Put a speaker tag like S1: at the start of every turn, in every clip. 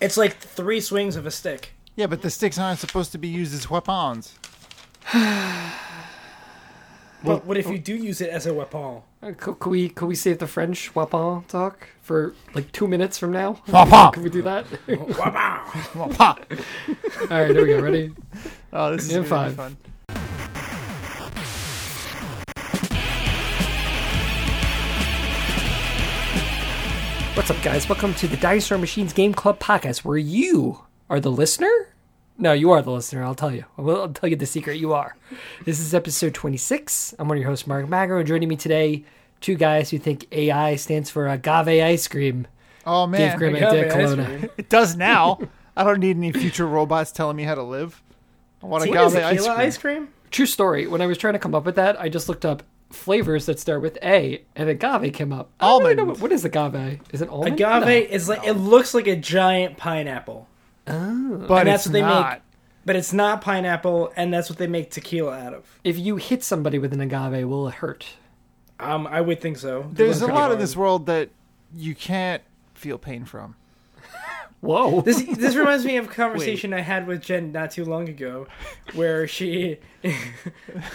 S1: It's like three swings of a stick.
S2: Yeah, but the sticks aren't supposed to be used as weapons.
S1: But what if you do use it as a weapon?
S3: Uh, Could, could we could we save the French weapon talk for like two minutes from now?
S2: Weapon.
S3: Can we do that?
S1: Wow.
S3: All right, here we go. Ready?
S2: Oh, this is
S3: In
S2: gonna be fun.
S3: What's up, guys? Welcome to the Dinosaur Machines Game Club podcast, where you are the listener. No, you are the listener. I'll tell you. I will tell you the secret. You are. This is episode 26. I'm one of your hosts, Mark Magro, and joining me today, two guys who think AI stands for agave ice cream.
S2: Oh
S3: Dave
S2: man,
S3: Grimm and Dick
S1: ice
S3: Colonna.
S1: cream.
S2: it does now. I don't need any future robots telling me how to live. I want
S1: What
S2: agave ice cream.
S1: ice cream?
S3: True story. When I was trying to come up with that, I just looked up flavors that start with A, and agave came up. I don't really know what- what is agave? Is it almond?
S1: Agave is like it looks like a giant pineapple,
S2: but
S1: and that's
S2: it's
S1: what they
S2: not.
S1: make. but it's not pineapple, and that's what they make tequila out of.
S3: If you hit somebody with an agave, will it hurt?
S1: Um, I would think so.
S2: There's a
S1: Pretty
S2: lot in this world that you can't feel pain from.
S3: Whoa.
S1: This this reminds me of a conversation I had with Jen not too long ago, where she
S2: it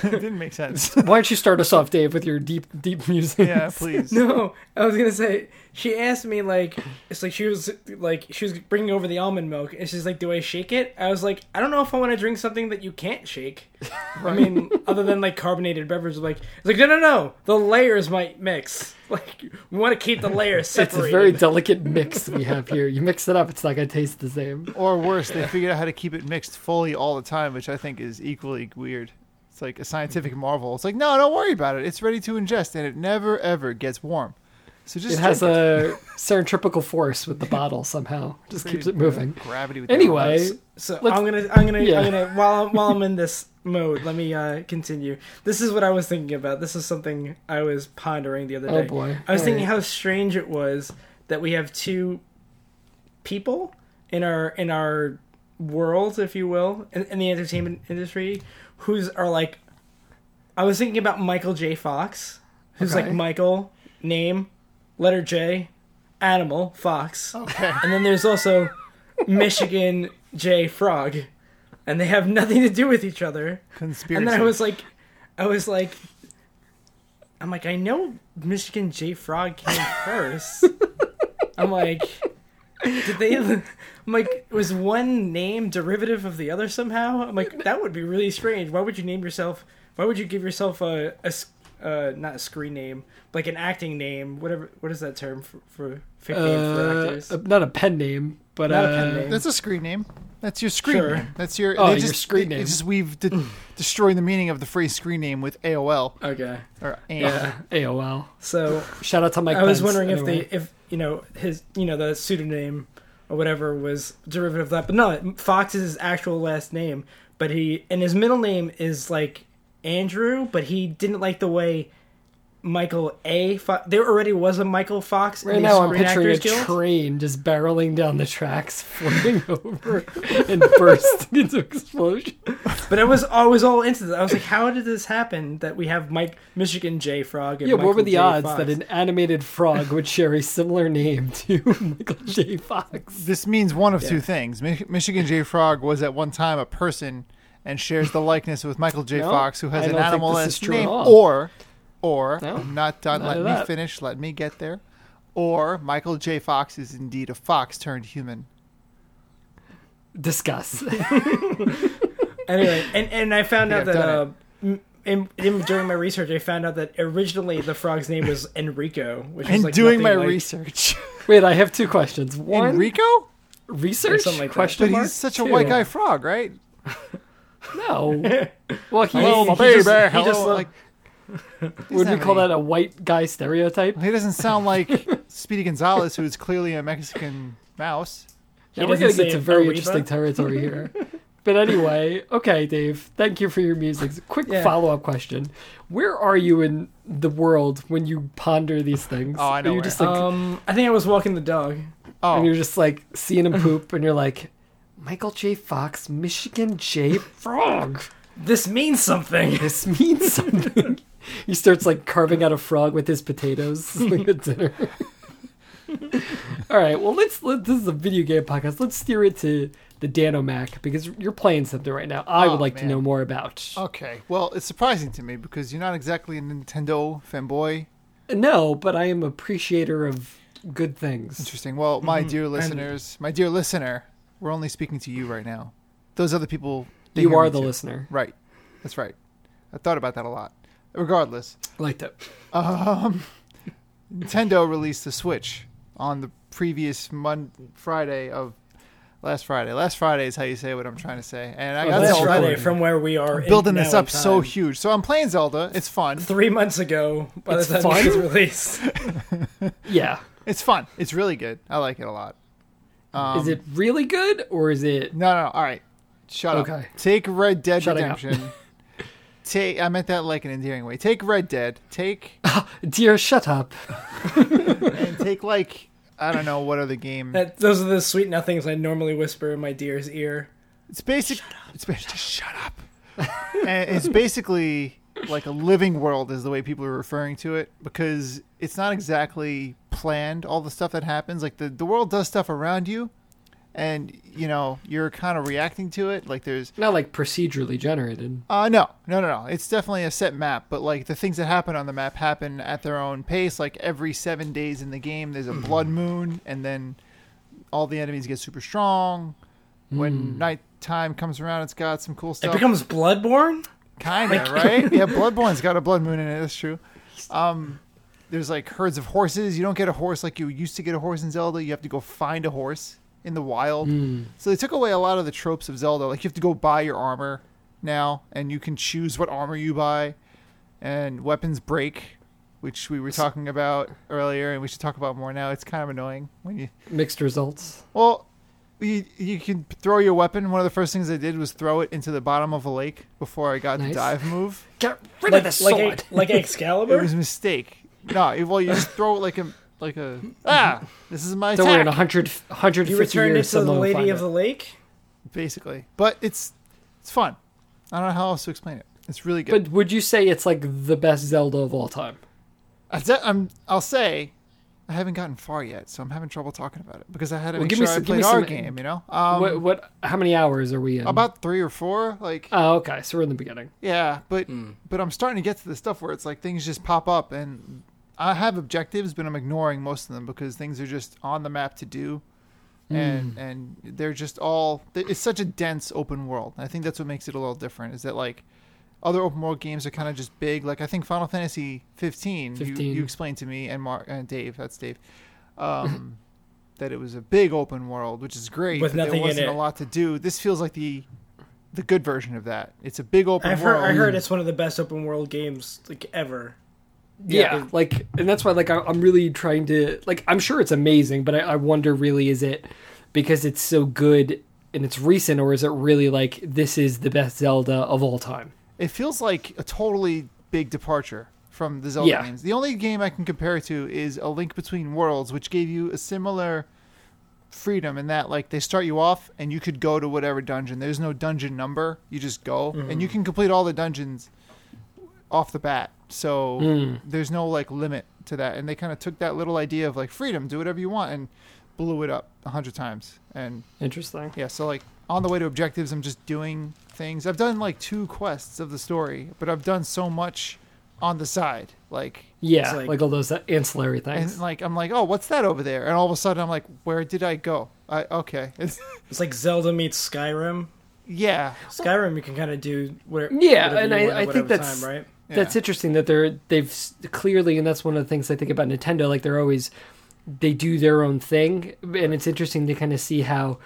S2: didn't make sense.
S3: Why don't you start us off, Dave, with your deep, deep music?
S2: yeah, please.
S1: no, I was gonna say she asked me like it's like she was like she was bringing over the almond milk and she's like, "Do I shake it?" I was like, "I don't know if I want to drink something that you can't shake." I mean, other than like carbonated beverages, like it's like no, no, no, the layers might mix. Like we want to keep the layers
S3: It's a very delicate mix we have here. You mix it up, it's not going to taste the same.
S2: Or worse, they figured out how to keep it mixed fully all the time, which I think is equally weird. It's like a scientific marvel. It's like, no, don't worry about it. It's ready to ingest, and it never ever gets warm. So just
S3: It has
S2: drink
S3: a centripetal force with the bottle somehow. Just keeps it moving.
S2: Gravity. With
S3: Anyway.
S1: So I'm gonna, I'm gonna,
S3: Yeah.
S1: I'm gonna. While I'm, while I'm in this mode, let me uh, continue. This is what I was thinking about. This is something I was pondering the other day.
S3: Oh
S1: day.
S3: boy.
S1: I was
S3: All
S1: thinking
S3: right.
S1: how strange it was that we have two people in our in our world, if you will, in, in the entertainment industry, who's are like. I was thinking about Michael J. Fox, who's
S3: Okay.
S1: like Michael name, letter J, animal Fox,
S2: Okay.
S1: and then there's also Michigan J. Frog, and they have nothing to do with each other.
S2: Conspiracy.
S1: And then I was like, I was like, I'm like, I know Michigan J Frog came first. I'm like, did they? I'm like, was one name derivative of the other somehow? I'm like, that would be really strange. Why would you name yourself? Why would you give yourself a, uh, not a screen name, like an acting name? Whatever. What is that term for for fake name for
S3: Uh,
S1: actors?
S3: uh, not a pen name, but
S1: Not a
S3: uh,
S1: pen name.
S2: That's a screen name. That's your screen
S1: Sure.
S2: name. That's your.
S3: Oh,
S2: they
S3: your
S2: just,
S3: screen name.
S2: It's just we've de- destroyed the meaning of the phrase screen name with AOL
S1: Okay.
S2: or AIM.
S3: Yeah, AOL.
S1: So
S3: Shout out to Mike.
S1: I was
S3: Pence,
S1: wondering
S3: anyway.
S1: if they, if you know, his, you know, the pseudonym or whatever was derivative of that. But no, Fox is his actual last name. But he and his middle name is like Andrew. But he didn't like the way Michael A. Fo- there already was a Michael Fox. in
S3: Right
S1: the
S3: now, I'm
S1: Screen
S3: picturing a
S1: Actors Guild.
S3: train just barreling down the tracks, flipping over, and bursting into explosion.
S1: But I was always all into this. I was like, how did this happen? That we have Mike Michigan J. Frog. And
S3: Yeah,
S1: Michael
S3: what were the
S1: J.
S3: odds
S1: Fox.
S3: that an animated frog would share a similar name to Michael J. Fox?
S2: This means one of
S1: Yeah.
S2: two things. Mi- Michigan J. Frog was at one time a person and shares the likeness with Michael J.
S3: No,
S2: Fox, who has
S3: I
S2: an animal as
S3: is true
S2: name. Or, or
S3: No,
S2: I'm not done.
S3: none
S2: Let me
S3: that.
S2: finish. Let me get there. Or Michael J. Fox is indeed a fox turned human.
S3: Discuss.
S1: Anyway, and and I found
S2: Yeah,
S1: out that uh, in, in, during my research, I found out that originally the frog's name was Enrico, which is
S2: And
S1: like
S2: doing my
S1: like-
S2: research.
S3: Wait, I have two questions. One,
S2: Enrico?
S3: research
S1: something like that.
S3: question
S2: But
S3: mark?
S2: he's such a
S3: Two.
S2: white guy frog, right?
S3: No. Well, he,
S2: Hello,
S3: he
S2: my
S3: just-
S2: baby.
S3: he
S2: Hello,
S3: just
S2: like,
S3: would we call
S2: any-
S3: that a white guy stereotype?
S2: He doesn't sound like Speedy Gonzales, who is clearly a Mexican mouse.
S1: He
S3: Yeah, we're gonna get to very
S1: Aruba?
S3: interesting territory here. but anyway, okay, Dave. Thank you for your music. Quick
S1: Yeah.
S3: follow-up question: Where are you in the world when you ponder these things?
S2: Oh, I know
S3: Are you
S2: where.
S3: just like,
S1: Um, I think I was walking the dog.
S2: Oh,
S3: and you're just like seeing him poop, and you're like, Michael J. Fox, Michigan J. Frog.
S1: This means something.
S3: This means something. He starts like carving out a frog with his potatoes like at dinner. All right. Well, let's. Let, this is a video game podcast. Let's steer it to the Danomac because you're playing something right now. I
S2: Oh,
S3: would like to know more about.
S2: Okay. Well, it's surprising to me because you're not exactly a Nintendo fanboy.
S3: No, but I am appreciator of good things.
S2: Interesting. Well, my
S3: Mm-hmm.
S2: dear listeners, my dear listener, we're only speaking to you right now. Those other people. they
S3: You
S2: hear
S3: are
S2: me
S3: the
S2: too.
S3: listener.
S2: Right. That's right. I thought about that a lot. Regardless,
S3: Like that.
S2: um, Nintendo released the Switch on the previous Mon- Friday of last Friday. Last Friday is how you say what I'm trying to say. And I
S3: Oh,
S2: got
S3: that's
S1: Last
S2: Zelda.
S1: Friday from where we are. in-
S2: building this up so huge. So I'm playing Zelda. It's fun.
S1: Three months ago, by
S3: It's
S1: the time
S3: fun?
S1: it was released.
S3: Yeah.
S2: It's fun. It's really good. I like it a lot. Um,
S3: is it really good or is it?
S2: No, no. All right. Shut
S3: Okay.
S2: up. Take Red Dead
S3: Shutting up.
S2: Redemption. Take. I meant that like an endearing way. Take Red Dead. Take
S3: Dear, shut up.
S2: and take like I don't know what other game.
S1: That, those are the sweet nothings I normally whisper in my dear's ear.
S2: It's basic. It's basic. Just shut up. and it's basically like a living world is the way people are referring to it because it's not exactly planned. All the stuff that happens, like the the world does stuff around you, and you know you're kind of reacting to it. Like there's
S3: Not like procedurally generated.
S2: Uh, no, no, no, no. It's definitely a set map, but like the things that happen on the map happen at their own pace. Like every seven days in the game, there's a blood moon, and then all the enemies get super strong. When nighttime comes around, it's got some cool stuff.
S1: It becomes Bloodborne.
S2: kind of right. Yeah, Bloodborne's got a blood moon in it. That's true. Um, there's like herds of horses. You don't get a horse like you used to get a horse in Zelda. You have to go find a horse in the wild. Hmm. So they took away a lot of the tropes of Zelda. Like you have to go buy your armor now, and you can choose what armor you buy, and weapons break, which we were talking about earlier, and we should talk about more now. It's kind of annoying when you
S3: Mixed results.
S2: well. You, you can throw your weapon. One of the first things I did was throw it into the bottom of a lake before I got
S3: Nice.
S2: the dive move.
S3: Get rid
S1: Like,
S3: of the
S1: like,
S3: sword.
S1: like
S2: It
S1: Excalibur.
S2: was a mistake. No, well, you just throw it like a like a ah. This is my
S3: Don't worry, in
S2: attack,
S3: 100, 150
S1: you returned it
S3: years,
S1: to the Lady of the Lake.
S2: basically. But it's it's fun. I don't know how else to explain it. It's really good.
S3: But would you say it's like the best Zelda of all time?
S2: I te- I'm, I'll say I haven't gotten far yet, so I'm having trouble talking about it because I had to
S3: Well,
S2: make
S3: give me
S2: sure I
S3: some- give
S2: played
S3: me
S2: our
S3: some-
S2: game. You know, um,
S3: what, what? How many hours are we in?
S2: about three or four. Like
S3: Oh, okay. So we're in the beginning.
S2: Yeah, but
S3: Hmm.
S2: but I'm starting to get to the stuff where it's like things just pop up, and I have objectives, but I'm ignoring most of them because things are just on the map to do, and and they're just all. It's such a dense open world. I think that's what makes it a little different. Is that like other open world games are kind of just big. Like I think Final Fantasy 15.
S3: 15.
S2: You, you explained to me and Mark and Dave. That's Dave. Um, that it was a big open world, which is great.
S1: With
S2: but
S1: nothing in
S2: there wasn't a lot to do. This feels like the the good version of that. It's a big open
S1: I've heard,
S2: world.
S1: I heard it's one of the best open world games like ever.
S3: Yeah,
S1: Yeah.
S3: like, and that's why, like, I, I'm really trying to, like, I'm sure it's amazing, but I, I wonder, really, is it because it's so good and it's recent, or is it really like this is the best Zelda of all time?
S2: it feels like a totally big departure from the Zelda
S3: Yeah.
S2: games. The only game I can compare it to is A Link Between Worlds, which gave you a similar freedom in that like they start you off and you could go to whatever dungeon. There's no dungeon number. You just go and mm-hmm. you can complete all the dungeons off the bat. So
S3: Hmm.
S2: there's no like limit to that. And they kind of took that little idea of like freedom, do whatever you want and blew it up a hundred times. And
S3: Interesting.
S2: yeah, so like on the way to objectives, I'm just doing things. I've done like two quests of the story, but I've done so much on the side. Like,
S3: Yeah, like,
S1: like-
S3: all those ancillary things.
S2: and like I'm like, oh, what's that over there? And all of a sudden, I'm like, where did I go? I okay, it's,
S1: It's like Zelda meets Skyrim.
S2: yeah,
S1: Skyrim, you can kind of do where,
S3: Yeah, and I-
S1: want
S3: I think that's-
S1: time, right.
S2: Yeah.
S3: That's interesting that they're they've clearly, and that's one of the things I think about Nintendo. Like they're always they do their own thing, and it's interesting to kind of see how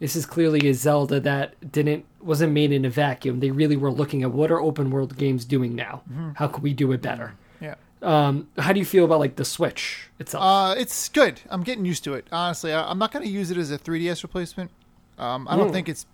S3: this is clearly a Zelda that didn't wasn't made in a vacuum. They really were looking at what are open world games doing now. How can we do it better?
S2: yeah.
S3: Um, how do you feel about like the Switch itself?
S2: Uh, it's good. I'm getting used to it. Honestly, I, I'm not going to use it as a 3DS replacement. Um, I don't
S3: Mm.
S2: think it's.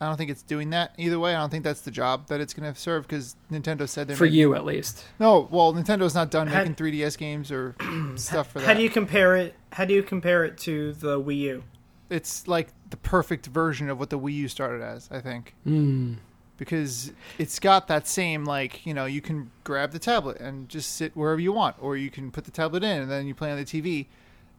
S2: I don't think it's doing that either way. I don't think that's the job that it's going to serve because Nintendo said they're
S3: For
S2: making-
S3: you, at least.
S2: No, well, Nintendo's not done
S1: How-
S2: making 3DS games or stuff for that.
S1: How do you compare it? How do you compare it to the Wii U?
S2: it's like the perfect version of what the Wii U started as, I think.
S3: Mm.
S2: Because it's got that same like, you know, you can grab the tablet and just sit wherever you want or you can put the tablet in and then you play on the TV.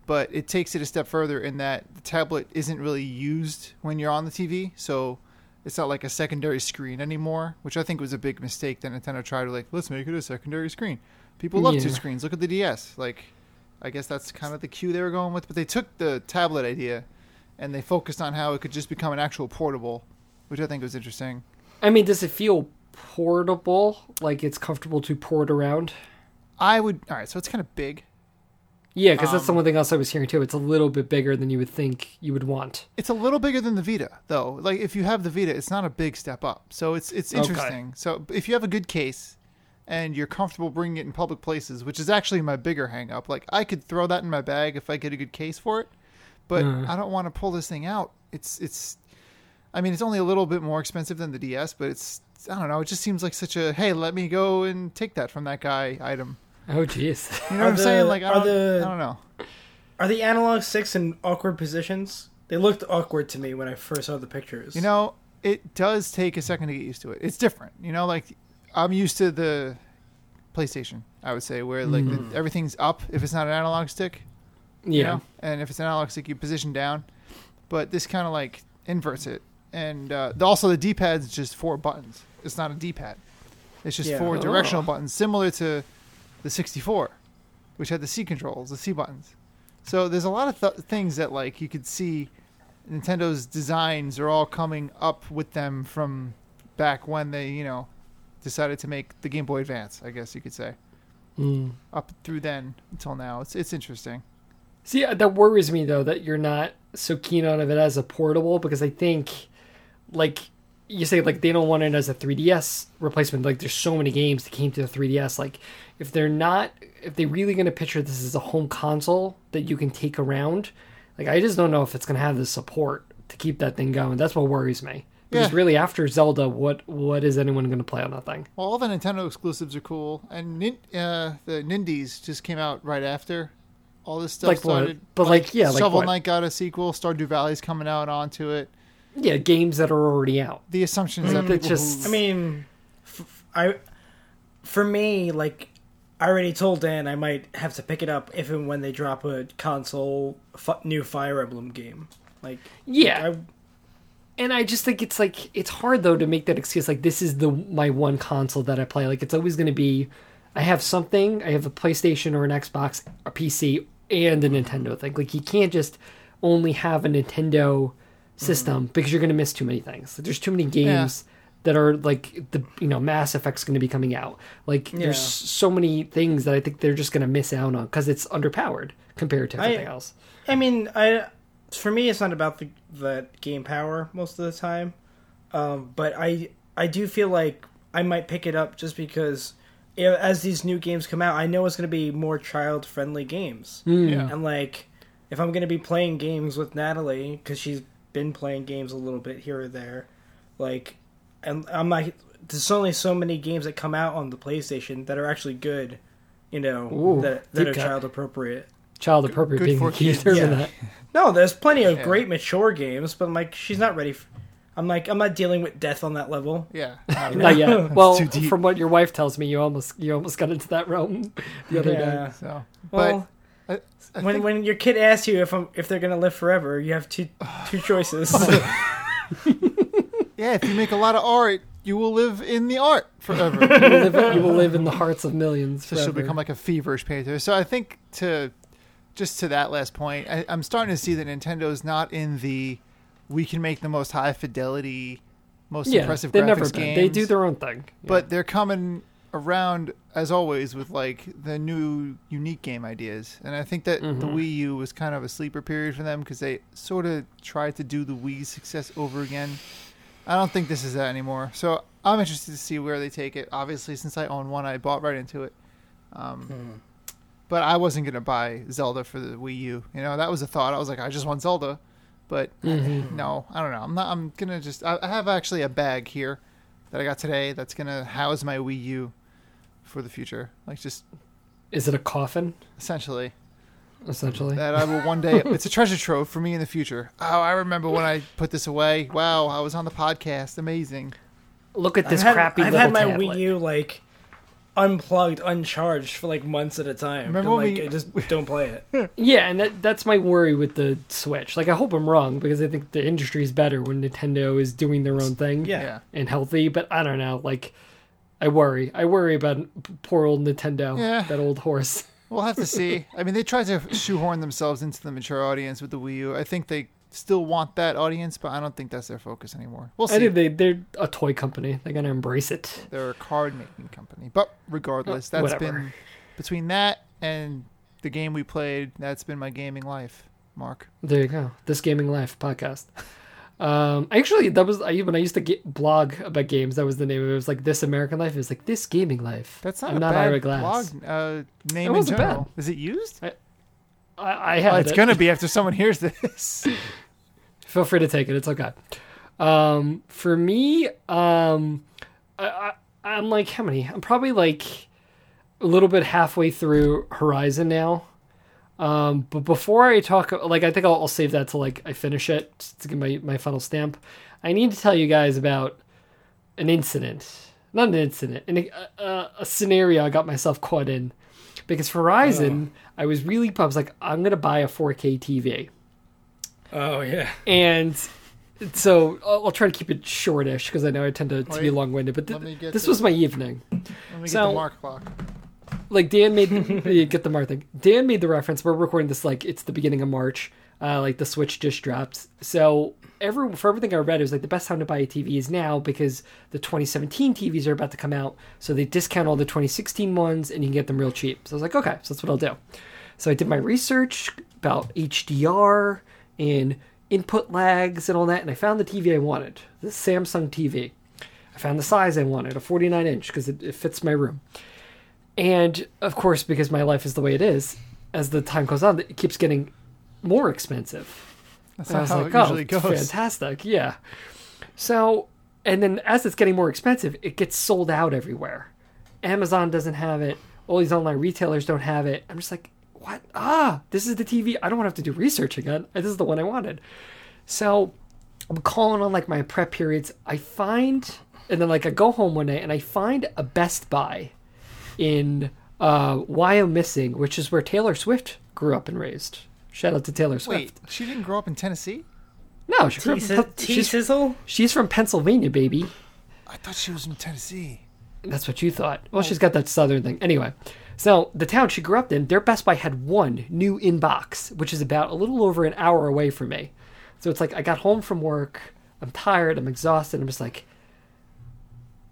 S2: but it takes it a step further in that the tablet isn't really used when you're on the TV, so it's not like a secondary screen anymore, which I think was a big mistake that Nintendo tried to like, let's make it a secondary screen. People love two screens. Look at the DS. Like, I guess that's kind of the cue they were going with. But they took the tablet idea and they focused on how it could just become an actual portable, which I think was interesting.
S3: I mean, does it feel portable? Like it's comfortable to port around?
S2: I would. All right, so it's kind of big.
S3: Yeah, because that's the
S2: Um,
S3: one thing else I was hearing too. It's a little bit bigger than you would think you would want.
S2: It's a little bigger than the Vita, though. Like if you have the Vita, it's not a big step up. So it's it's
S3: Okay.
S2: interesting. So if you have a good case and you're comfortable bringing it in public places, which is actually my bigger hang up. Like I could throw that in my bag if I get a good case for it, but
S3: Uh.
S2: I don't want to pull this thing out. It's it's I mean, it's only a little bit more expensive than the DS, but it's I don't know, it just seems like such a hey, let me go and take that from that guy item.
S3: Oh, jeez.
S2: You know
S1: Are
S2: what I'm saying?
S1: the-
S2: Like I
S1: are
S2: don't,
S1: the-
S2: I don't know.
S1: Are the analog sticks in awkward positions? They looked awkward to me when I first saw the pictures.
S2: You know, it does take a second to get used to it. It's different. You know, like I'm used to the PlayStation. I would say where like
S1: Mm-hmm.
S2: the, everything's up if it's not an analog stick.
S3: Yeah.
S2: You know? and if it's an analog stick, you position down. But this kind of like inverts it, and uh, the- also the D-pad's just four buttons. It's not a D-pad. It's just
S1: Yeah.
S2: four directional
S3: Oh.
S2: buttons, similar to the 64, which had the C controls, the C buttons. So there's a lot of th- things that like you could see Nintendo's designs are all coming up with them from back when they, you know, decided to make the Game Boy Advance, I guess you could say.
S3: Mm.
S2: Up through then until now. It's it's interesting.
S3: See, uh, that worries me though that you're not so keen on it as a portable because I think, like you say, like they don't want it as a 3DS replacement. Like there's so many games that came to the 3DS. Like if they're not, if they're really going to picture this as a home console that you can take around, like I just don't know if it's going to have the support to keep that thing going. That's what worries me. Because
S2: Yeah.
S3: really, after Zelda, what what is anyone going to play on that thing?
S2: Well, all the Nintendo exclusives are cool, and nin- uh, the Nindies just came out right after all this stuff
S3: Like what?
S2: started.
S3: But like, yeah, like
S2: Shovel
S3: what?
S2: Knight got a sequel. Stardew Valley's coming out onto it.
S3: Yeah, games that are already out.
S2: The assumption is that
S3: Mm,
S2: people
S3: just-
S2: who,
S1: I mean, f- I for me, like I already told Dan, I might have to pick it up if and when they drop a console f- new Fire Emblem game. Like,
S3: Yeah,
S1: I,
S3: and I just think it's like it's hard though to make that excuse. Like this is the my one console that I play. Like it's always going to be, I have something. I have a PlayStation or an Xbox, a PC, and a Nintendo thing. Like you can't just only have a Nintendo system because you're going to miss too many things. Like, there's too many games. That are like the you know Mass Effect's going to be coming out. Like
S1: Yeah.
S3: there's so many things that I think they're just going to miss out on because it's underpowered compared to
S1: I-
S3: everything else.
S1: I mean, I for me, it's not about the the game power most of the time, um, but I I do feel like I might pick it up just because as these new games come out, I know it's going to be more child friendly games,
S2: yeah.
S1: and like if I'm going to be playing games with Natalie because she's been playing games a little bit here or there, like, and I'm like, there's only so many games that come out on the PlayStation that are actually good, you know,
S3: Ooh,
S1: that that are
S3: cut.
S1: child appropriate.
S3: Child appropriate
S2: good
S3: being
S2: for
S3: the key
S2: kids.
S3: term
S1: Yeah.
S3: that.
S1: No, there's plenty of
S2: Yeah.
S1: great mature games, but I'm like, she's not ready. For, I'm like, I'm not dealing with death on that level.
S2: yeah. Not
S3: Not yet. Well, from what your wife tells me, you almost you almost got into that realm the other day.
S1: Yeah.
S2: So,
S1: Well,
S2: but I, I
S1: when
S2: think-
S1: when your kid asks you if I'm, if they're gonna live forever, you have two two choices.
S2: yeah, if you make a lot of art, you will live in the art forever.
S3: You will live, you will live in the hearts of millions.
S2: so she'll become like a feverish painter. So I think to just to that last point, I, I'm starting to see that Nintendo's not in the we can make the most high fidelity, most
S3: yeah,
S2: impressive
S3: they've
S2: graphics
S3: never
S2: games.
S3: They do their own thing.
S2: but they're coming around as always with like the new unique game ideas and i think that the
S3: Mhm.
S2: wii u was kind of a sleeper period for them because they sort of tried to do the wii's success over again i don't think this is that anymore so i'm interested to see where they take it obviously since i own one i bought right into it um,
S1: Hmm.
S2: but i wasn't going to buy zelda for the wii u you know that was a thought i was like i just want zelda but
S3: Mhm.
S2: no, I don't know. I'm not. I'm gonna just. I, I have actually a bag here that I got today that's gonna house my Wii U for the future. Like just
S3: Is it a coffin?
S2: essentially
S3: Essentially,
S2: that I will one day. it's a treasure trove for me in the future. Oh, I remember when I put this away. Wow, I was on the podcast. Amazing.
S3: look at this
S1: I've had,
S3: crappy
S1: I've
S3: little
S1: had my
S3: tablet.
S1: Wii U like unplugged, uncharged for like months at a time.
S2: Remember
S1: and,
S2: when
S1: like
S2: we-
S1: I just don't play it.
S3: Yeah, and that, that's my worry with the Switch. Like, I hope I'm wrong because I think the industry is better when Nintendo is doing their own thing
S1: Yeah.
S2: Yeah.
S3: and healthy. But I don't know. Like, I worry. I worry about poor old Nintendo.
S2: Yeah.
S3: That old horse.
S2: We'll have to see. I mean, they tried to shoehorn themselves into the mature audience with the Wii U. I think they still want that audience, but I don't think that's their focus anymore. We'll
S3: I
S2: see.
S3: think they they're a toy company. They're gonna embrace it.
S2: They're a card making company. But regardless,
S3: Uh,
S2: that's
S3: whatever.
S2: been between that and the game we played, that's been my gaming life, Mark.
S3: There you go. This gaming life podcast. Um, actually, that was I when I used to get blog about games. That was the name of it. It was like this American life. It was like this gaming life.
S2: That's not
S3: I'm
S2: a
S3: not
S2: bad
S3: Ira Glass.
S2: blog uh, name
S3: It
S2: in general.
S3: bad.
S2: Is it used?
S3: I, I had
S2: Well, it's
S3: it.
S2: gonna be after someone hears this.
S3: Feel free to take it. It's okay. Um, for me, um, I, I, I'm like how many? I'm probably like a little bit halfway through Horizon now. Um, but before I talk, like I think I'll, I'll save that till like I finish it to get my my final stamp. I need to tell you guys about an incident, not an incident, an, a, a, a scenario I got myself caught in. Because Horizon, I was really pumped. I was like, I'm gonna buy a 4K TV.
S1: Oh yeah.
S3: And so I'll, I'll try to keep it shortish because I know I tend to, to be long winded. But th-
S2: get
S3: this
S2: the-
S3: was my evening.
S2: Let me get
S3: So-
S2: the mark clock.
S3: Like Dan made you get the Mar thing. Dan made the reference. We're recording this like it's the beginning of March. Uh, like the Switch just dropped. So every for everything I read, it was like the best time to buy a TV is now because the 2017 TVs are about to come out. So they discount all the 2016 ones and you can get them real cheap. So I was like, okay, so that's what I'll do. So I did my research about HDR and input lags and all that, and I found the TV I wanted, the Samsung TV. I found the size I wanted, a 49 inch, because it, it fits my room. And of course, because my life is the way it is, as the time goes on, it keeps getting more expensive.
S2: That's
S3: And
S2: not how
S3: like,
S2: it
S3: oh,
S2: usually goes.
S3: fantastic, yeah. So, and then as it's getting more expensive, it gets sold out everywhere. Amazon doesn't have it. All these online retailers don't have it. I'm just like, what? Ah, this is the TV. I don't want to have to do research again. This is the one I wanted. So I'm calling on like my prep periods. I find, and then like I go home one day and I find a Best Buy in uh, Wyomissing, which is where Taylor Swift grew up and raised. Shout out to Taylor Swift.
S2: Wait, she didn't grow up in Tennessee?
S3: No, she grew up in
S1: T
S3: she's,
S1: sizzle.
S3: she's from Pennsylvania, baby.
S2: I thought she was from Tennessee.
S3: That's what you thought. Well, she's got that southern thing. Anyway, so the town she grew up in, their Best Buy had one new inbox, which is about a little over an hour away from me. So it's like I got home from work, I'm tired, I'm exhausted, I'm just like,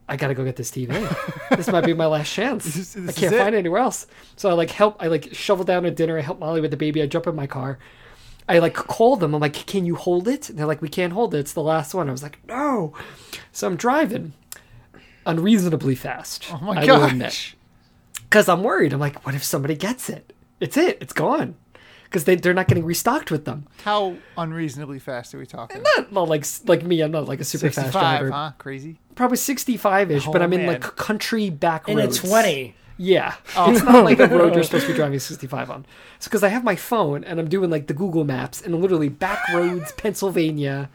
S3: I gotta go get this TV. this might be my last chance.
S2: This is-
S3: I can't find it anywhere else. So I like help. I like shovel down a dinner. I help Molly with the baby. I jump in my car. I like call them. I'm like, can you hold it? And they're like, we can't hold it. It's the last one. I was like, no. So I'm driving unreasonably fast.
S2: Oh my gosh.
S3: because I'm worried. I'm like, what if somebody gets it? It's it. It's gone. Because they they're not getting restocked with them.
S2: How unreasonably fast are we talking?
S3: Not, not like like me. I'm not like a super fast driver.
S2: huh? Crazy.
S3: Probably 65 ish, but
S2: Oh,
S3: I'm in
S2: man.
S3: like country back
S1: In a twenty.
S3: Yeah. Oh. It's not like a road you're supposed to be driving 65 on. It's because I have my phone and I'm doing like the Google Maps and literally back roads, Pennsylvania.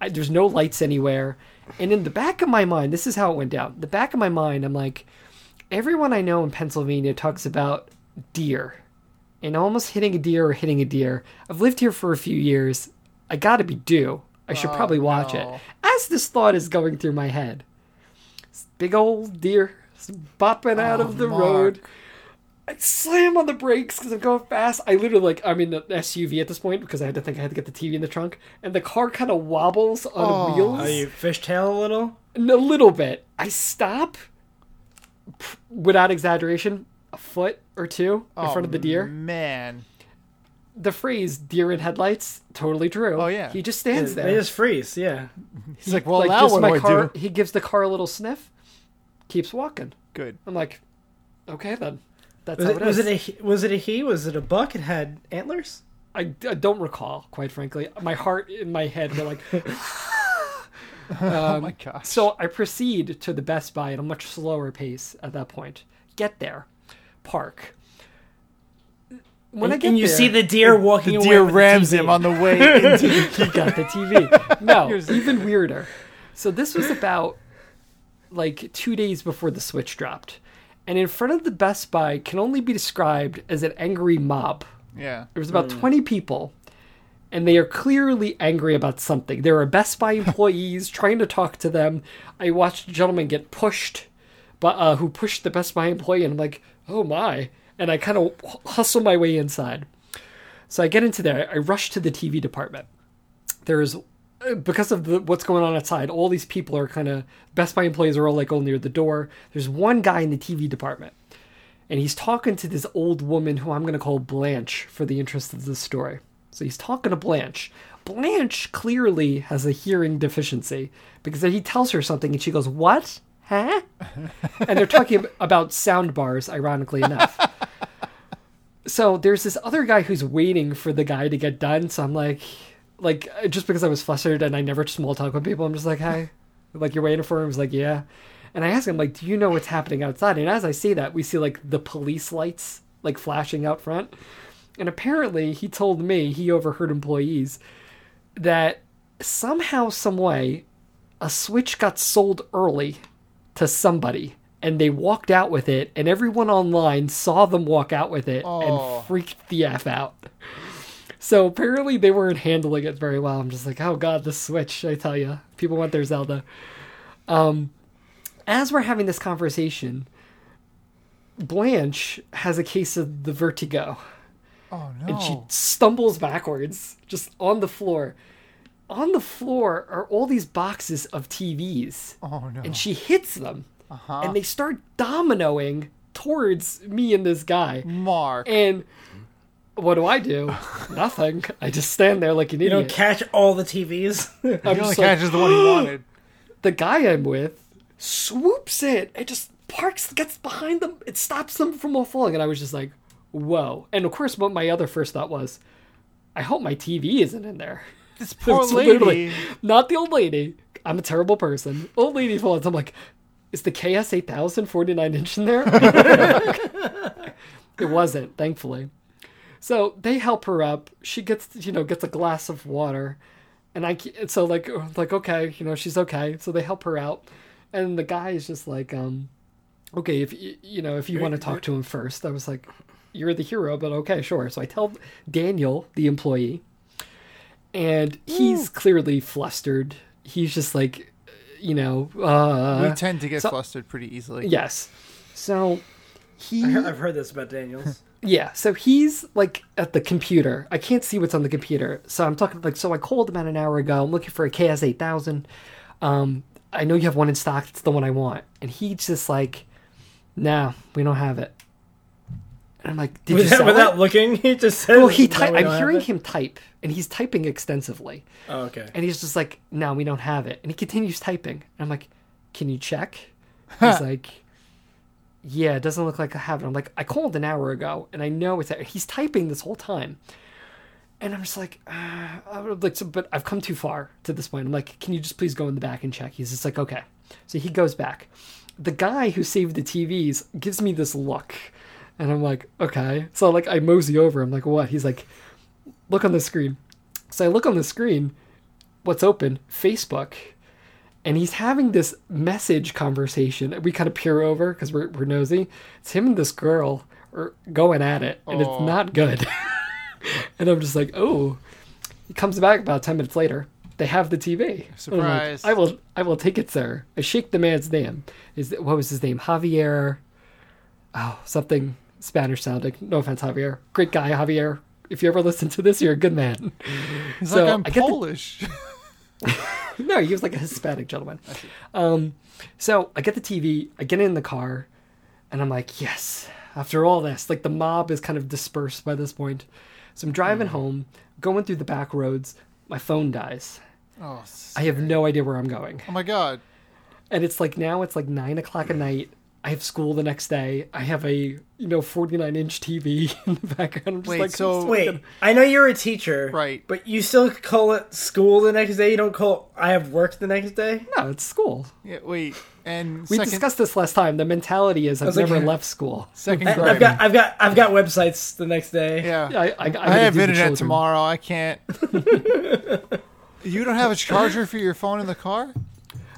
S3: I, there's no lights anywhere. And in the back of my mind, this is how it went down. The back of my mind, I'm like, everyone I know in Pennsylvania talks about deer and almost hitting a deer or hitting a deer. I've lived here for a few years. I gotta be due. I should
S2: Oh,
S3: probably watch
S2: no.
S3: it. As this thought is going through my head, this big old deer is bopping out
S2: Oh,
S3: of the
S2: Mark.
S3: road. I slam on the brakes because I'm going fast. I literally like I'm in the SUV at this point because I had to think I had to get the TV in the trunk, and the car kind of wobbles on
S2: Oh.
S3: wheels
S1: Are you fishtail a little?
S3: a little bit. I stop, without exaggeration, a foot or two in
S2: Oh,
S3: front of the deer.
S2: Man.
S3: The phrase "deer in headlights" totally true.
S2: Oh, yeah.
S3: he just stands
S1: They
S3: there.
S1: just freeze. Yeah.
S2: He's like, well,
S3: like
S2: now what
S3: my
S2: do I
S3: car.
S2: do?
S3: He gives the car a little sniff, keeps walking.
S2: Good.
S3: I'm like, okay then. That's
S1: Was
S3: how
S1: it,
S3: it
S1: was it a he- was it a he? Was it a buck? It had antlers.
S3: I, I don't recall, quite frankly. My heart in my head were like.
S2: oh
S3: Um,
S2: my gosh.
S3: So I proceed to the Best Buy at a much slower pace at that point. Get there, park. When I
S1: and,
S3: get
S1: and you
S3: there,
S1: see the deer walking
S2: the
S1: away.
S2: deer rams
S1: the TV.
S2: him on the way into
S3: he got the TV. No,
S2: Here's-
S3: even weirder. So this was about like two days before the Switch dropped, and in front of the Best Buy can only be described as an angry mob.
S2: Yeah.
S3: There was about 20 people, and they are clearly angry about something. There are Best Buy employees trying to talk to them. I watched a gentleman get pushed, but uh, who pushed the Best Buy employee, and I'm like, oh my! And I kind of hustle my way inside. So I get into there. I rush to the TV department. There's uh, because of the, what's going on outside. All these people are kind of Best Buy employees are all like all near the door. There's one guy in the TV department and he's talking to this old woman who I'm going to call Blanche for the interest of this story. So he's talking to Blanche. Blanche clearly has a hearing deficiency because he tells her something and she goes, What? Huh? and they're talking about sound bars, ironically enough. So there's this other guy who's waiting for the guy to get done. So I'm like, like uh, just because I was flustered and I never small talk with people, I'm just like, Hi. Like you're waiting for him? He's like, Yeah. And I ask him, like, do you know what's happening outside? And as I say that, we see like the police lights like flashing out front. And apparently he told me, he overheard employees, that somehow, some way, a Switch got sold early to somebody. And they walked out with it, and everyone online saw them walk out with it
S2: Oh.
S3: and freaked the F out. So apparently they weren't handling it very well. I'm just like, oh god, the Switch, I tell you. People want their Zelda. Um, as we're having this conversation, Blanche has a case of the vertigo
S2: Oh no.
S3: and she stumbles backwards just on the floor. On the floor are all these boxes of TVs,
S2: oh no.
S3: and she hits them,
S2: uh-huh.
S3: and they start dominoing towards me and this guy.
S2: Mark.
S3: And what do I do? Nothing. I just stand there like an
S1: You
S3: idiot.
S1: You don't catch all the TVs.
S3: I'm
S2: he only
S3: just like,
S2: catches the one he wanted.
S3: the guy I'm with swoops it and just parks, gets behind them. It stops them from all falling. And I was just like, whoa. And of course, what my other first thought was, I hope my TV isn't in there.
S2: This poor
S3: It's
S2: lady.
S3: not the old lady. I'm a terrible person. Old lady falls. I'm like, is the KS 8000 49 inch in there? it wasn't, thankfully. So they help her up. She gets, you know, gets a glass of water, and I, so like, like okay, you know, she's okay. So they help her out, and the guy is just like, um, okay, if y- you know, if you want to talk to him first, I was like, you're the hero, but okay, sure. So I tell Daniel, the employee, and he's clearly flustered. He's just like, you know, uh,
S2: we tend to get
S3: so-
S2: flustered pretty easily.
S3: yes. So he,
S1: I've heard this about Daniels.
S3: yeah. So he's like at the computer. I can't see what's on the computer. So I'm talking like, so I called him about an hour ago. I'm looking for a KS 8000. Um, I know you have one in stock. It's the one I want. And he's just like, no, we don't have it. And I'm like, did you
S1: without,
S3: sell
S1: without
S3: it?
S1: looking, he just said.
S3: Well, he
S1: "No,
S3: type. I'm hearing
S1: it."
S3: him type, and he's typing extensively.
S1: Oh, okay.
S3: And he's just like, no, we don't have it. And he continues typing. And I'm like, can you check? He's like, yeah, it doesn't look like I have it. I'm like, I called an hour ago and I know it's there. He's typing this whole time. And I'm just like, uh, I'm like, so, but I've come too far to this point. I'm like, can you just please go in the back and check? He's just like, okay. So he goes back. The guy who saved the TVs gives me this look. And I'm like, okay. So like I mosey over. I'm like, what? He's like, look on the screen. So I look on the screen. What's open? Facebook. And he's having this message conversation. We kind of peer over because we're, we're nosy. It's him and this girl are going at it, and
S2: Oh.
S3: it's not good. and I'm just like, oh. He comes back about 10 minutes later. They have the TV. I'm like,
S2: Surprise.
S3: I will I will take it, sir. I shake the man's name. Is what was his name? Javier. Oh, something Spanish sounding. No offense, Javier. Great guy, Javier. If you ever listen to this, you're a good man.
S2: He's
S3: So,
S2: like, I'm
S3: I get the-
S2: Polish.
S3: no, he was like a Hispanic gentleman. Um, so I get the TV, I get in the car, and I'm like, yes. After all this, like the mob is kind of dispersed by this point. So I'm driving home, going through the back roads. My phone dies.
S2: oh,
S3: I have no idea where I'm going.
S2: oh my god.
S3: and it's like now it's like nine o'clock at night. I have school the next day. I have a you know forty nine inch TV in the background. I'm just
S2: Wait,
S3: like,
S2: so-
S1: Wait, I know you're a teacher,
S2: Right.
S1: But you still call it school the next day. You don't call I have work the next day.
S3: no, it's school.
S2: Yeah, wait. And
S3: We
S2: second,
S3: discussed this last time. The mentality is I've
S1: was like-
S3: never left school.
S2: second grade.
S1: I've got I've got I've got websites the next day.
S2: yeah.
S3: I, I, I,
S2: I have
S3: do the
S2: internet tomorrow. I can't. you don't have a charger for your phone in the car?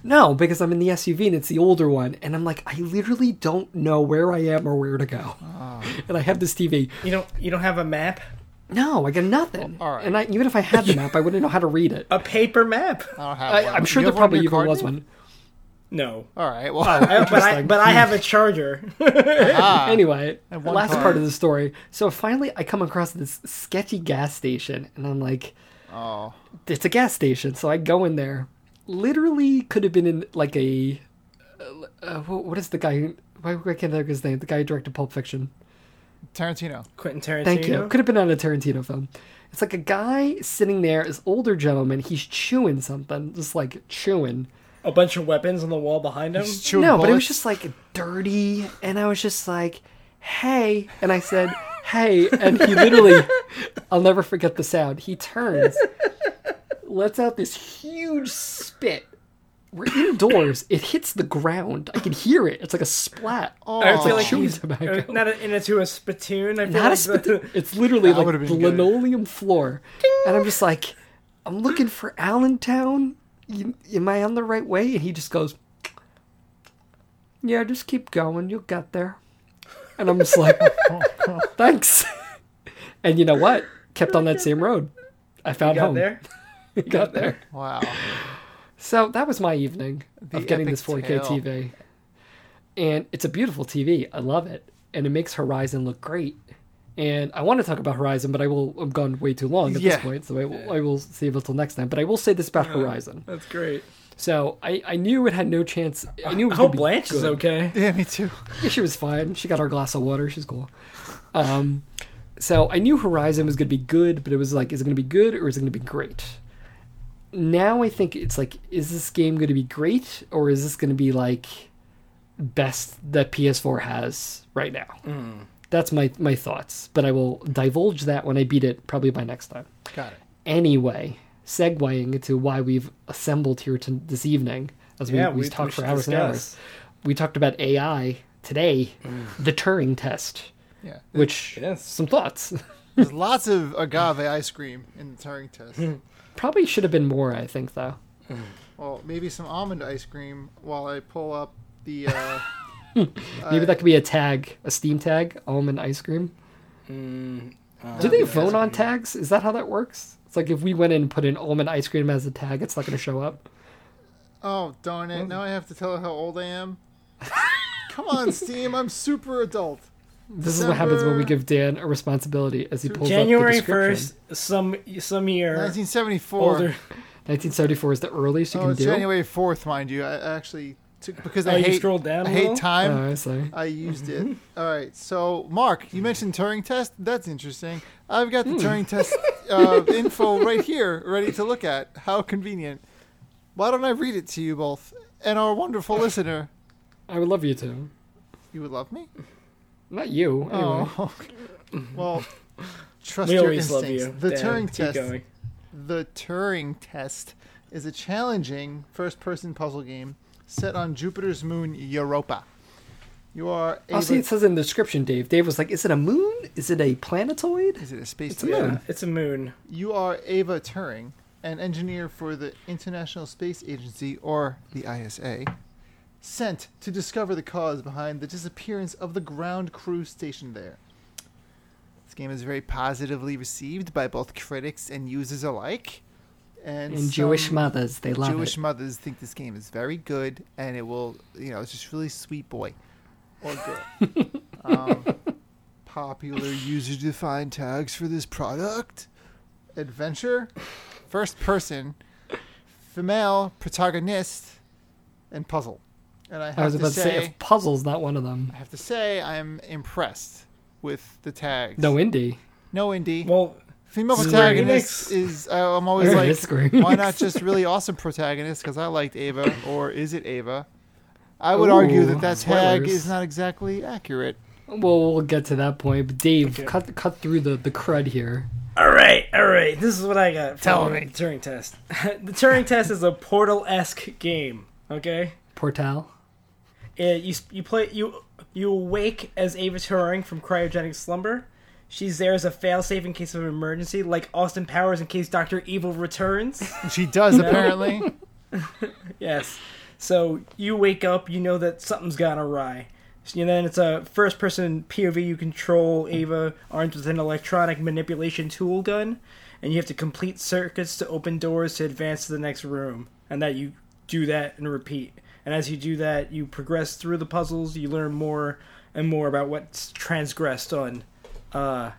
S3: No, because I'm in the SUV and it's the older one, and I'm like, I literally don't know where I am or where to go.
S2: Ah.
S3: And I have this TV.
S1: You don't you don't have a map?
S3: No, I got nothing.
S2: Well, all right.
S3: And I, even if I had the map, I wouldn't know how to read it.
S1: A paper map?
S2: I don't have one.
S3: I'm sure there
S2: have one in
S3: probably even was one.
S1: No.
S2: All right. Well,
S1: I, but I but I have a charger.
S2: ah,
S3: anyway, last
S2: car.
S3: part of the story. So finally, I come across this sketchy gas station, and I'm like,
S2: oh,
S3: it's a gas station. So I go in there. Literally, could have been in like a. Uh, uh, what what is the guy? Why why can't I think of his name? The guy who directed Pulp Fiction.
S2: Tarantino.
S1: Quentin Tarantino.
S3: Thank you. Could have been on a Tarantino film. It's like a guy sitting there, this older gentleman. He's chewing something, just like chewing.
S1: A bunch of weapons on the wall behind him.
S2: He's chewing
S3: no, but it was just like dirty, and I was just like, "Hey," and I said, "Hey," and he literally, I'll never forget the sound. He turns, lets out this huge spit. We're indoors. It hits the ground. I can hear it. It's like a splat.
S2: Oh,
S1: I
S3: It's
S1: feel
S3: like
S1: like
S3: chewing tobacco.
S1: uh, not a, into a spittoon. I feel
S3: Not a
S1: like
S3: spit.
S1: the-
S3: It's literally
S2: That
S3: like the
S2: good.
S3: linoleum floor, and I'm just like, I'm looking for Allentown. You, am I on the right way? And he just goes, Yeah, just keep going. You'll get there. And I'm just like, Thanks. And you know what? Kept on that same road. I found
S1: got
S3: home.
S1: there.
S3: got there.
S2: wow.
S3: So that was my evening
S2: The
S3: of getting this 4K
S2: tale.
S3: TV. And it's a beautiful TV. I love it. And it makes Horizon look great. And I want to talk about Horizon, but I will. I'm gone way too long at
S2: Yeah.
S3: this point, so I will, I will save it till next time. But I will say this about Horizon.
S1: That's great.
S3: So I, I knew it had no chance. I knew it
S1: I
S3: was
S1: hope
S3: gonna be
S1: Blanche is okay.
S2: Yeah, me too.
S3: Yeah, she was fine. She got her glass of water. She's cool. Um, so I knew Horizon was going to be good, but it was like, is it going to be good or is it going to be great? Now I think it's like, is this game going to be great or is this going to be like best that PS4 has right now? Hmm. That's my my thoughts, but I will divulge that when I beat it, probably by next time.
S2: Got it.
S3: Anyway, segueing into why we've assembled here to this evening, as we,
S1: Yeah,
S3: we,
S1: we-
S3: talked
S1: we
S3: for
S1: should
S3: hours and hours. We talked about AI today, mm. the Turing test,
S2: Yeah.
S3: which some thoughts.
S2: There's lots of agave ice cream in the Turing test. Mm-hmm.
S3: Probably should have been more, I think, though.
S2: well, maybe some almond ice cream while I pull up the. Uh,
S3: Maybe that could be a tag, a Steam tag, almond ice cream.
S1: Mm, uh,
S3: Do they vote on tags? Is that how that works? It's like if we went in and put in almond ice cream as a tag, it's not going to show up.
S2: oh darn it! Now I have to tell her how old I am. Come on, Steam. I'm super adult.
S3: This is what happens when we give Dan a responsibility as he pulls
S1: January
S3: up the description.
S1: first, some some year
S2: 1974.
S1: older.
S3: 1974 is the earliest you
S2: Oh,
S3: can
S2: it's
S3: do.
S2: January 4th, mind you. I actually took because
S1: Oh,
S2: I
S1: you
S2: hate
S1: scrolled down
S2: I
S1: a
S2: hate time.
S3: Oh, I see.
S2: I used it. All right. So, Mark, you mentioned Turing test. That's interesting. I've got the Turing test uh, info right here, ready to look at. How convenient. Why don't I read it to you both and our wonderful listener?
S3: I would love you to.
S2: You would love me.
S3: Not you. Anyway.
S2: Oh. well, trust
S1: We
S2: your
S1: always love
S2: instincts.
S1: you.
S2: The
S1: Dan,
S2: Turing test.
S1: going.
S2: The Turing test is a challenging first-person puzzle game set on Jupiter's moon Europa. You are
S3: I'll see. It says in the description, Dave. Dave was like, "Is it a moon? Is it a planetoid?"
S2: Is it a space
S3: It's a moon.
S1: Yeah, it's a moon.
S2: You are Ava Turing, an engineer for the International Space Agency, or the ISA, sent to discover the cause behind the disappearance of the ground crew stationed there. This game is very positively received by both critics and users alike. And,
S3: And Jewish mothers, they love it.
S2: Jewish
S3: it.
S2: mothers think this game is very good, and it will, you know, it's just really sweet boy or girl. um, popular user-defined tags for this product: adventure, first person, female protagonist, and puzzle. And I have
S3: I was
S2: to
S3: about to
S2: say,
S3: say, if puzzle's not one of them.
S2: I have to say, I'm impressed with the tags.
S3: No indie.
S2: no indie.
S1: Well,
S2: Female
S1: Square
S2: protagonist is. Uh, I'm always like, why not just really awesome protagonist? Because I liked Ava, or is it Ava? I would argue
S3: Ooh,
S2: that that tag is not exactly accurate.
S3: Well, we'll get to that point. But Dave,
S1: Okay.
S3: cut cut through the the crud here.
S1: all right, all right. This is what I got.
S3: Tell me.
S1: the
S3: me.
S1: Turing test. the Turing test is a Portal-esque game. Okay.
S3: Portal.
S1: Uh, you you play you you awake as Ava Turing from cryogenic slumber. She's there as a failsafe in case of an emergency, like Austin Powers in case Doctor Evil returns.
S2: She does apparently.
S1: yes. So you wake up, you know that something's gone awry. And then it's a first person POV. You control Ava armed with an electronic manipulation tool gun, and you have to complete circuits to open doors to advance to the next room. And that you do that and repeat. And as you do that, you progress through the puzzles. You learn more and more about what's transgressed on, uh,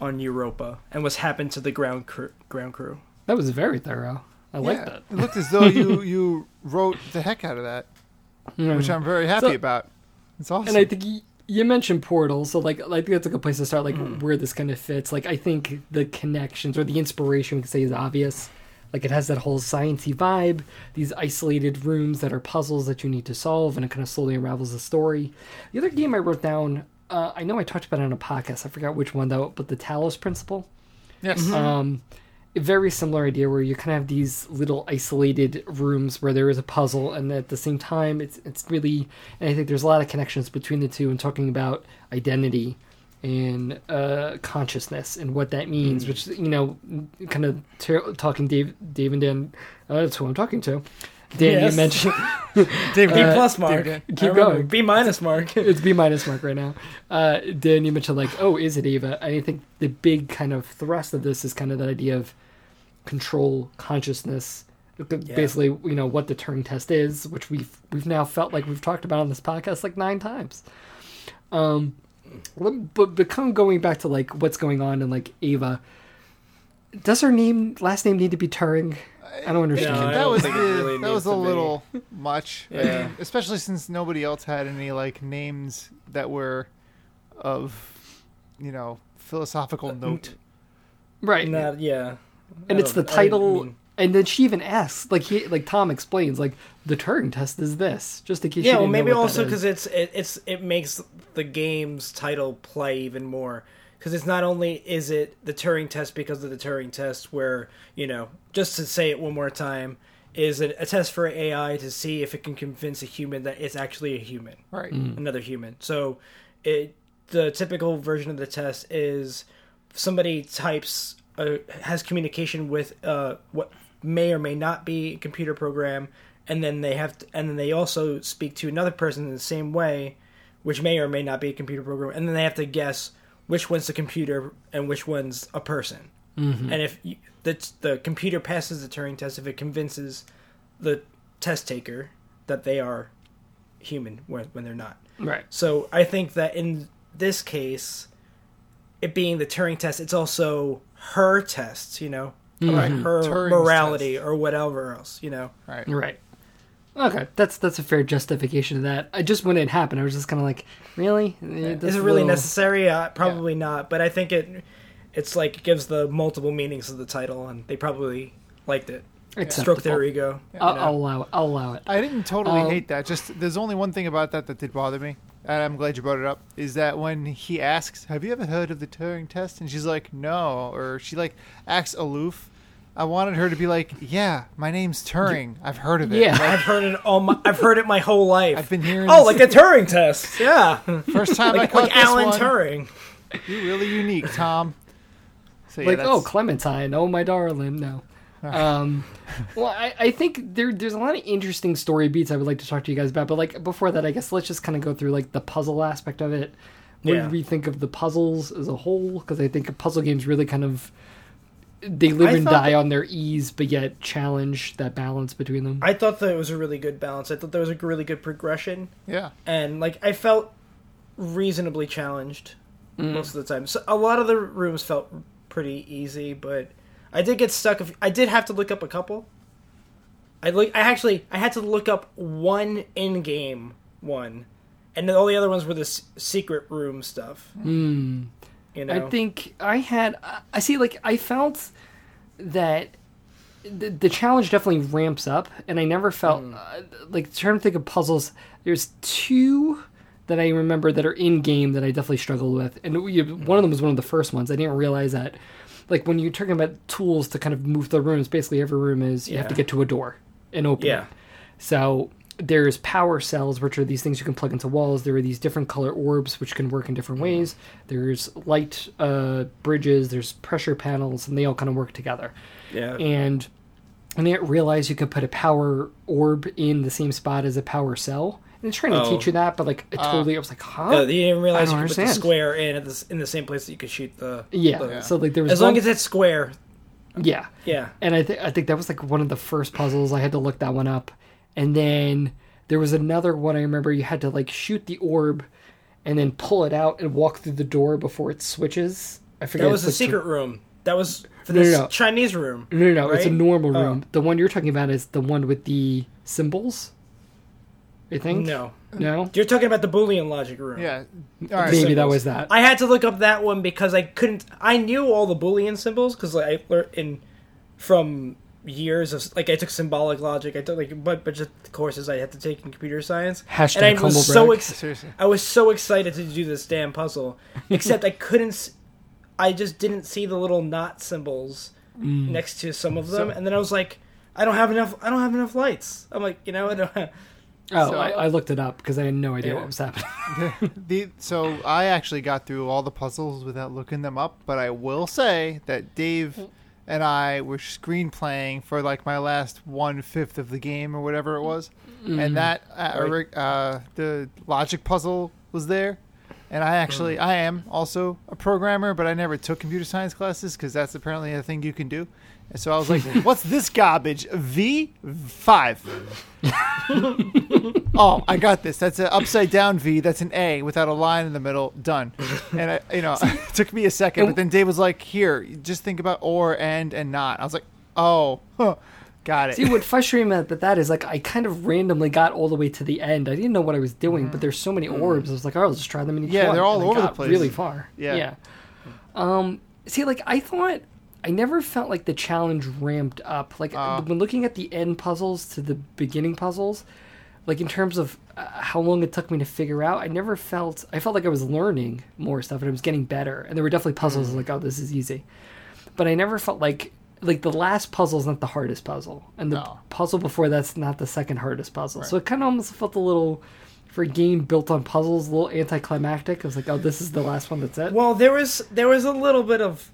S1: on Europa and what's happened to the ground crew. Ground crew.
S3: That was very thorough. I like
S2: Yeah,
S3: that.
S2: It looked as though you you wrote the heck out of that, which I'm very happy
S3: So-
S2: about. It's awesome.
S3: And I think y- you mentioned Portal, so like I think that's a good place to start. Like
S2: Hmm.
S3: where this kind of fits. Like I think the connections or the inspiration we could say is obvious. Like it has that whole sciencey vibe. These isolated rooms that are puzzles that you need to solve, and it kind of slowly unravels the story. The other game I wrote down. Uh, I know I talked about it on a podcast. I forgot which one though, but the Talos Principle.
S2: yes.
S3: Um, very similar idea where you kind of have these little isolated rooms where there is a puzzle, and at the same time, it's it's really. And I think there's a lot of connections between the two, and talking about identity and uh, consciousness and what that means. Which you know, kind of ter- talking Dave, Dave and Dan. Uh, that's who I'm talking to. Dan,
S1: Yes.
S3: you mentioned
S2: David,
S1: B
S3: Uh,
S1: plus mark.
S2: David,
S3: keep going.
S1: B minus mark.
S3: it's B minus mark right now. Uh, Dan, you mentioned like, oh, is it Ava? I think the big kind of thrust of this is kind of that idea of control, consciousness. Basically, you know what the Turing test is, which we've we've now felt like we've talked about on this podcast like nine times. Um, but but kind of going back to like what's going on in like Ava. Does her name last name need to be Turing? I don't understand.
S1: No, I
S2: that
S1: don't
S2: was the,
S1: really
S2: that was a
S1: to be.
S2: little much.
S1: Yeah.
S2: mean, especially since nobody else had any like names that were of you know philosophical uh, note.
S3: right.
S1: Not, yeah.
S3: and
S1: I
S3: it's the
S1: don't- I
S3: title
S1: mean-
S3: and then she even asks like he like tom explains like the turing test is this just in case
S1: yeah,
S3: you
S1: well,
S3: didn't know
S1: maybe
S3: what
S1: also because it's it, it's it makes the game's title play even more because it's not only is it the Turing test because of the Turing test, where you know just to say it one more time, is it a test for AI to see if it can convince a human that it's actually a human,
S2: Right.
S1: another human. So it the typical version of the test is somebody types uh, has communication with uh, what may or may not be a computer program and then they have to, and then they also speak to another person in the same way which may or may not be a computer program and then they have to guess which one's the computer and which one's a person mm-hmm. and if you, the, the computer passes the turing test if it convinces the test taker that they are human when, when they're not
S3: right
S1: so I think that in this case, it being the Turing test, it's also her test, you know, mm-hmm.
S2: Right.
S1: her
S2: Turing's
S1: morality
S2: test.
S1: or whatever else, you know.
S2: Right.
S3: right okay that's that's a fair justification of that i just when it happened i was just kind of like really that's
S1: Is it really
S3: little-
S1: necessary? Uh, probably not. But I think it, it's like it gives the multiple meanings of the title, and they probably liked it. It stroke their
S3: Acceptable.
S1: ego.
S3: I'll,
S1: you know?
S3: I'll allow it i'll allow it
S2: I didn't totally
S3: Um,
S2: hate that. Just there's only one thing about that that did bother me, and I'm glad you brought it up. Is that when he asks, "Have you ever heard of the Turing test?" and she's like, "No," or she like acts aloof. I wanted her to be like, "Yeah, my name's Turing. I've heard of it.
S3: Yeah.
S1: I've heard it all. My, I've heard it my whole life.
S2: I've been hearing.
S1: oh, like a Turing test. Yeah,
S2: first time I
S1: like,
S2: caught
S1: like
S2: this
S1: Alan
S2: one.
S1: Turing.
S2: You're really unique, Tom. So, yeah,
S3: like oh clementine oh my darling no um well I, I think there there's a lot of interesting story beats i would like to talk to you guys about but like before that i guess let's just kind of go through like the puzzle aspect of it what
S1: Yeah.
S3: do we think of the puzzles as a whole because i think puzzle games really kind of they live
S1: I
S3: and die
S1: that-
S3: on their ease but yet challenge that balance between them
S1: I thought that it was a really good balance. I thought there was a really good progression.
S2: yeah.
S1: and like I felt reasonably challenged
S3: Mm.
S1: most of the time. So a lot of the rooms felt pretty easy, but I did get stuck. If, I did have to look up a couple. I look. I actually I had to look up one in-game one, and then all the other ones were the s- secret room stuff.
S3: Hmm.
S1: You know,
S3: I think I had. I see. Like I felt that the, the challenge definitely ramps up, and I never felt uh, like trying to think of puzzles. There's two that I remember that are in game that I definitely struggled with, and we, one of them was one of the first ones. I didn't realize that. Like when you're talking about tools to kind of move the rooms, basically every room is you have to get to a door and open
S1: Yeah.
S3: it. So there's power cells, which are these things you can plug into walls. There are these different color orbs, which can work in different ways. There's light uh, bridges. There's pressure panels, and they all kind of work together.
S1: yeah,
S3: And and I didn't realize you could put a power orb in the same spot as a power cell. And it's trying to
S1: Oh.
S3: teach you that, but like it totally, I was like, huh?
S1: Uh, you didn't realize you could put the square in at the, in the same place that you could shoot the.
S3: yeah.
S1: the-
S3: So like there was
S1: As long
S3: one-
S1: as it's square,
S3: yeah.
S1: yeah.
S3: And I think I think that was like one of the first puzzles. I had to look that one up. And then there was another one I remember you had to like shoot the orb and then pull it out and walk through the door before it switches. I forget.
S1: That was
S3: if
S1: the
S3: it's
S1: secret room. That was for
S3: No, no,
S1: this
S3: no.
S1: Chinese room.
S3: No, no, no. It's a
S1: right?
S3: normal
S1: Oh.
S3: room. The one you're talking about is the one with the symbols. I think.
S1: No,
S3: No.
S1: you're talking about the Boolean logic room.
S2: Yeah. All right.
S3: Maybe that was that.
S1: I had to look up that one because I couldn't. I knew all the Boolean symbols because like, I learned in from years of like I took symbolic logic. I took like a bu- bunch of courses I had to take in computer science.
S3: Hashtag
S1: and I was
S3: humble
S1: so ex-
S2: Seriously.
S1: I was so excited to do this damn puzzle, except I couldn't. I just didn't see the little knot symbols
S3: Mm.
S1: next to some of them,
S2: So-
S1: and then I was like, I don't have enough. I don't have enough lights. I'm like, you know, I don't. Have,
S3: Oh,
S2: So-
S3: I, I looked it up because I had no idea
S1: Yeah.
S3: what was happening.
S2: The so I actually got through all the puzzles without looking them up, but I will say that Dave and I were screen playing for like my last one fifth of the game or whatever it was, and that uh,
S1: Right.
S2: uh, the logic puzzle was there. And I actually, I am also a programmer, but I never took computer science classes because that's apparently a thing you can do. And so I was like, "What's this garbage? V five. oh, I got this. That's an upside down V. That's an A without a line in the middle. Done. And I, you know, it took me a second, but then Dave was like, "Here, just think about or, and, and not." I was like, "Oh, huh, got it."
S3: See, what frustrated me about that is like I kind of randomly got all the way to the end. I didn't know what I was doing, but there's so many orbs. I was like, oh, I'll just try them in each.
S2: Yeah,
S3: one.
S2: they're all
S3: And
S2: over the place.
S3: really far.
S2: Yeah.
S3: yeah. Um, see, like I thought, I never felt like the challenge ramped up. Like
S2: Uh.
S3: when looking at the end puzzles to the beginning puzzles, like in terms of uh, how long it took me to figure out, I never felt. I felt like I was learning more stuff and I was getting better. And there were definitely puzzles
S2: Mm.
S3: like, oh, this is easy, but I never felt like. Like the last puzzle's not the hardest puzzle, and the
S2: No.
S3: puzzle before that's not the second hardest puzzle. So it kind of almost felt a little, for a game built on puzzles, a little anticlimactic. I was like, oh, this is the last one. That's it.
S1: well, there was there was a little bit of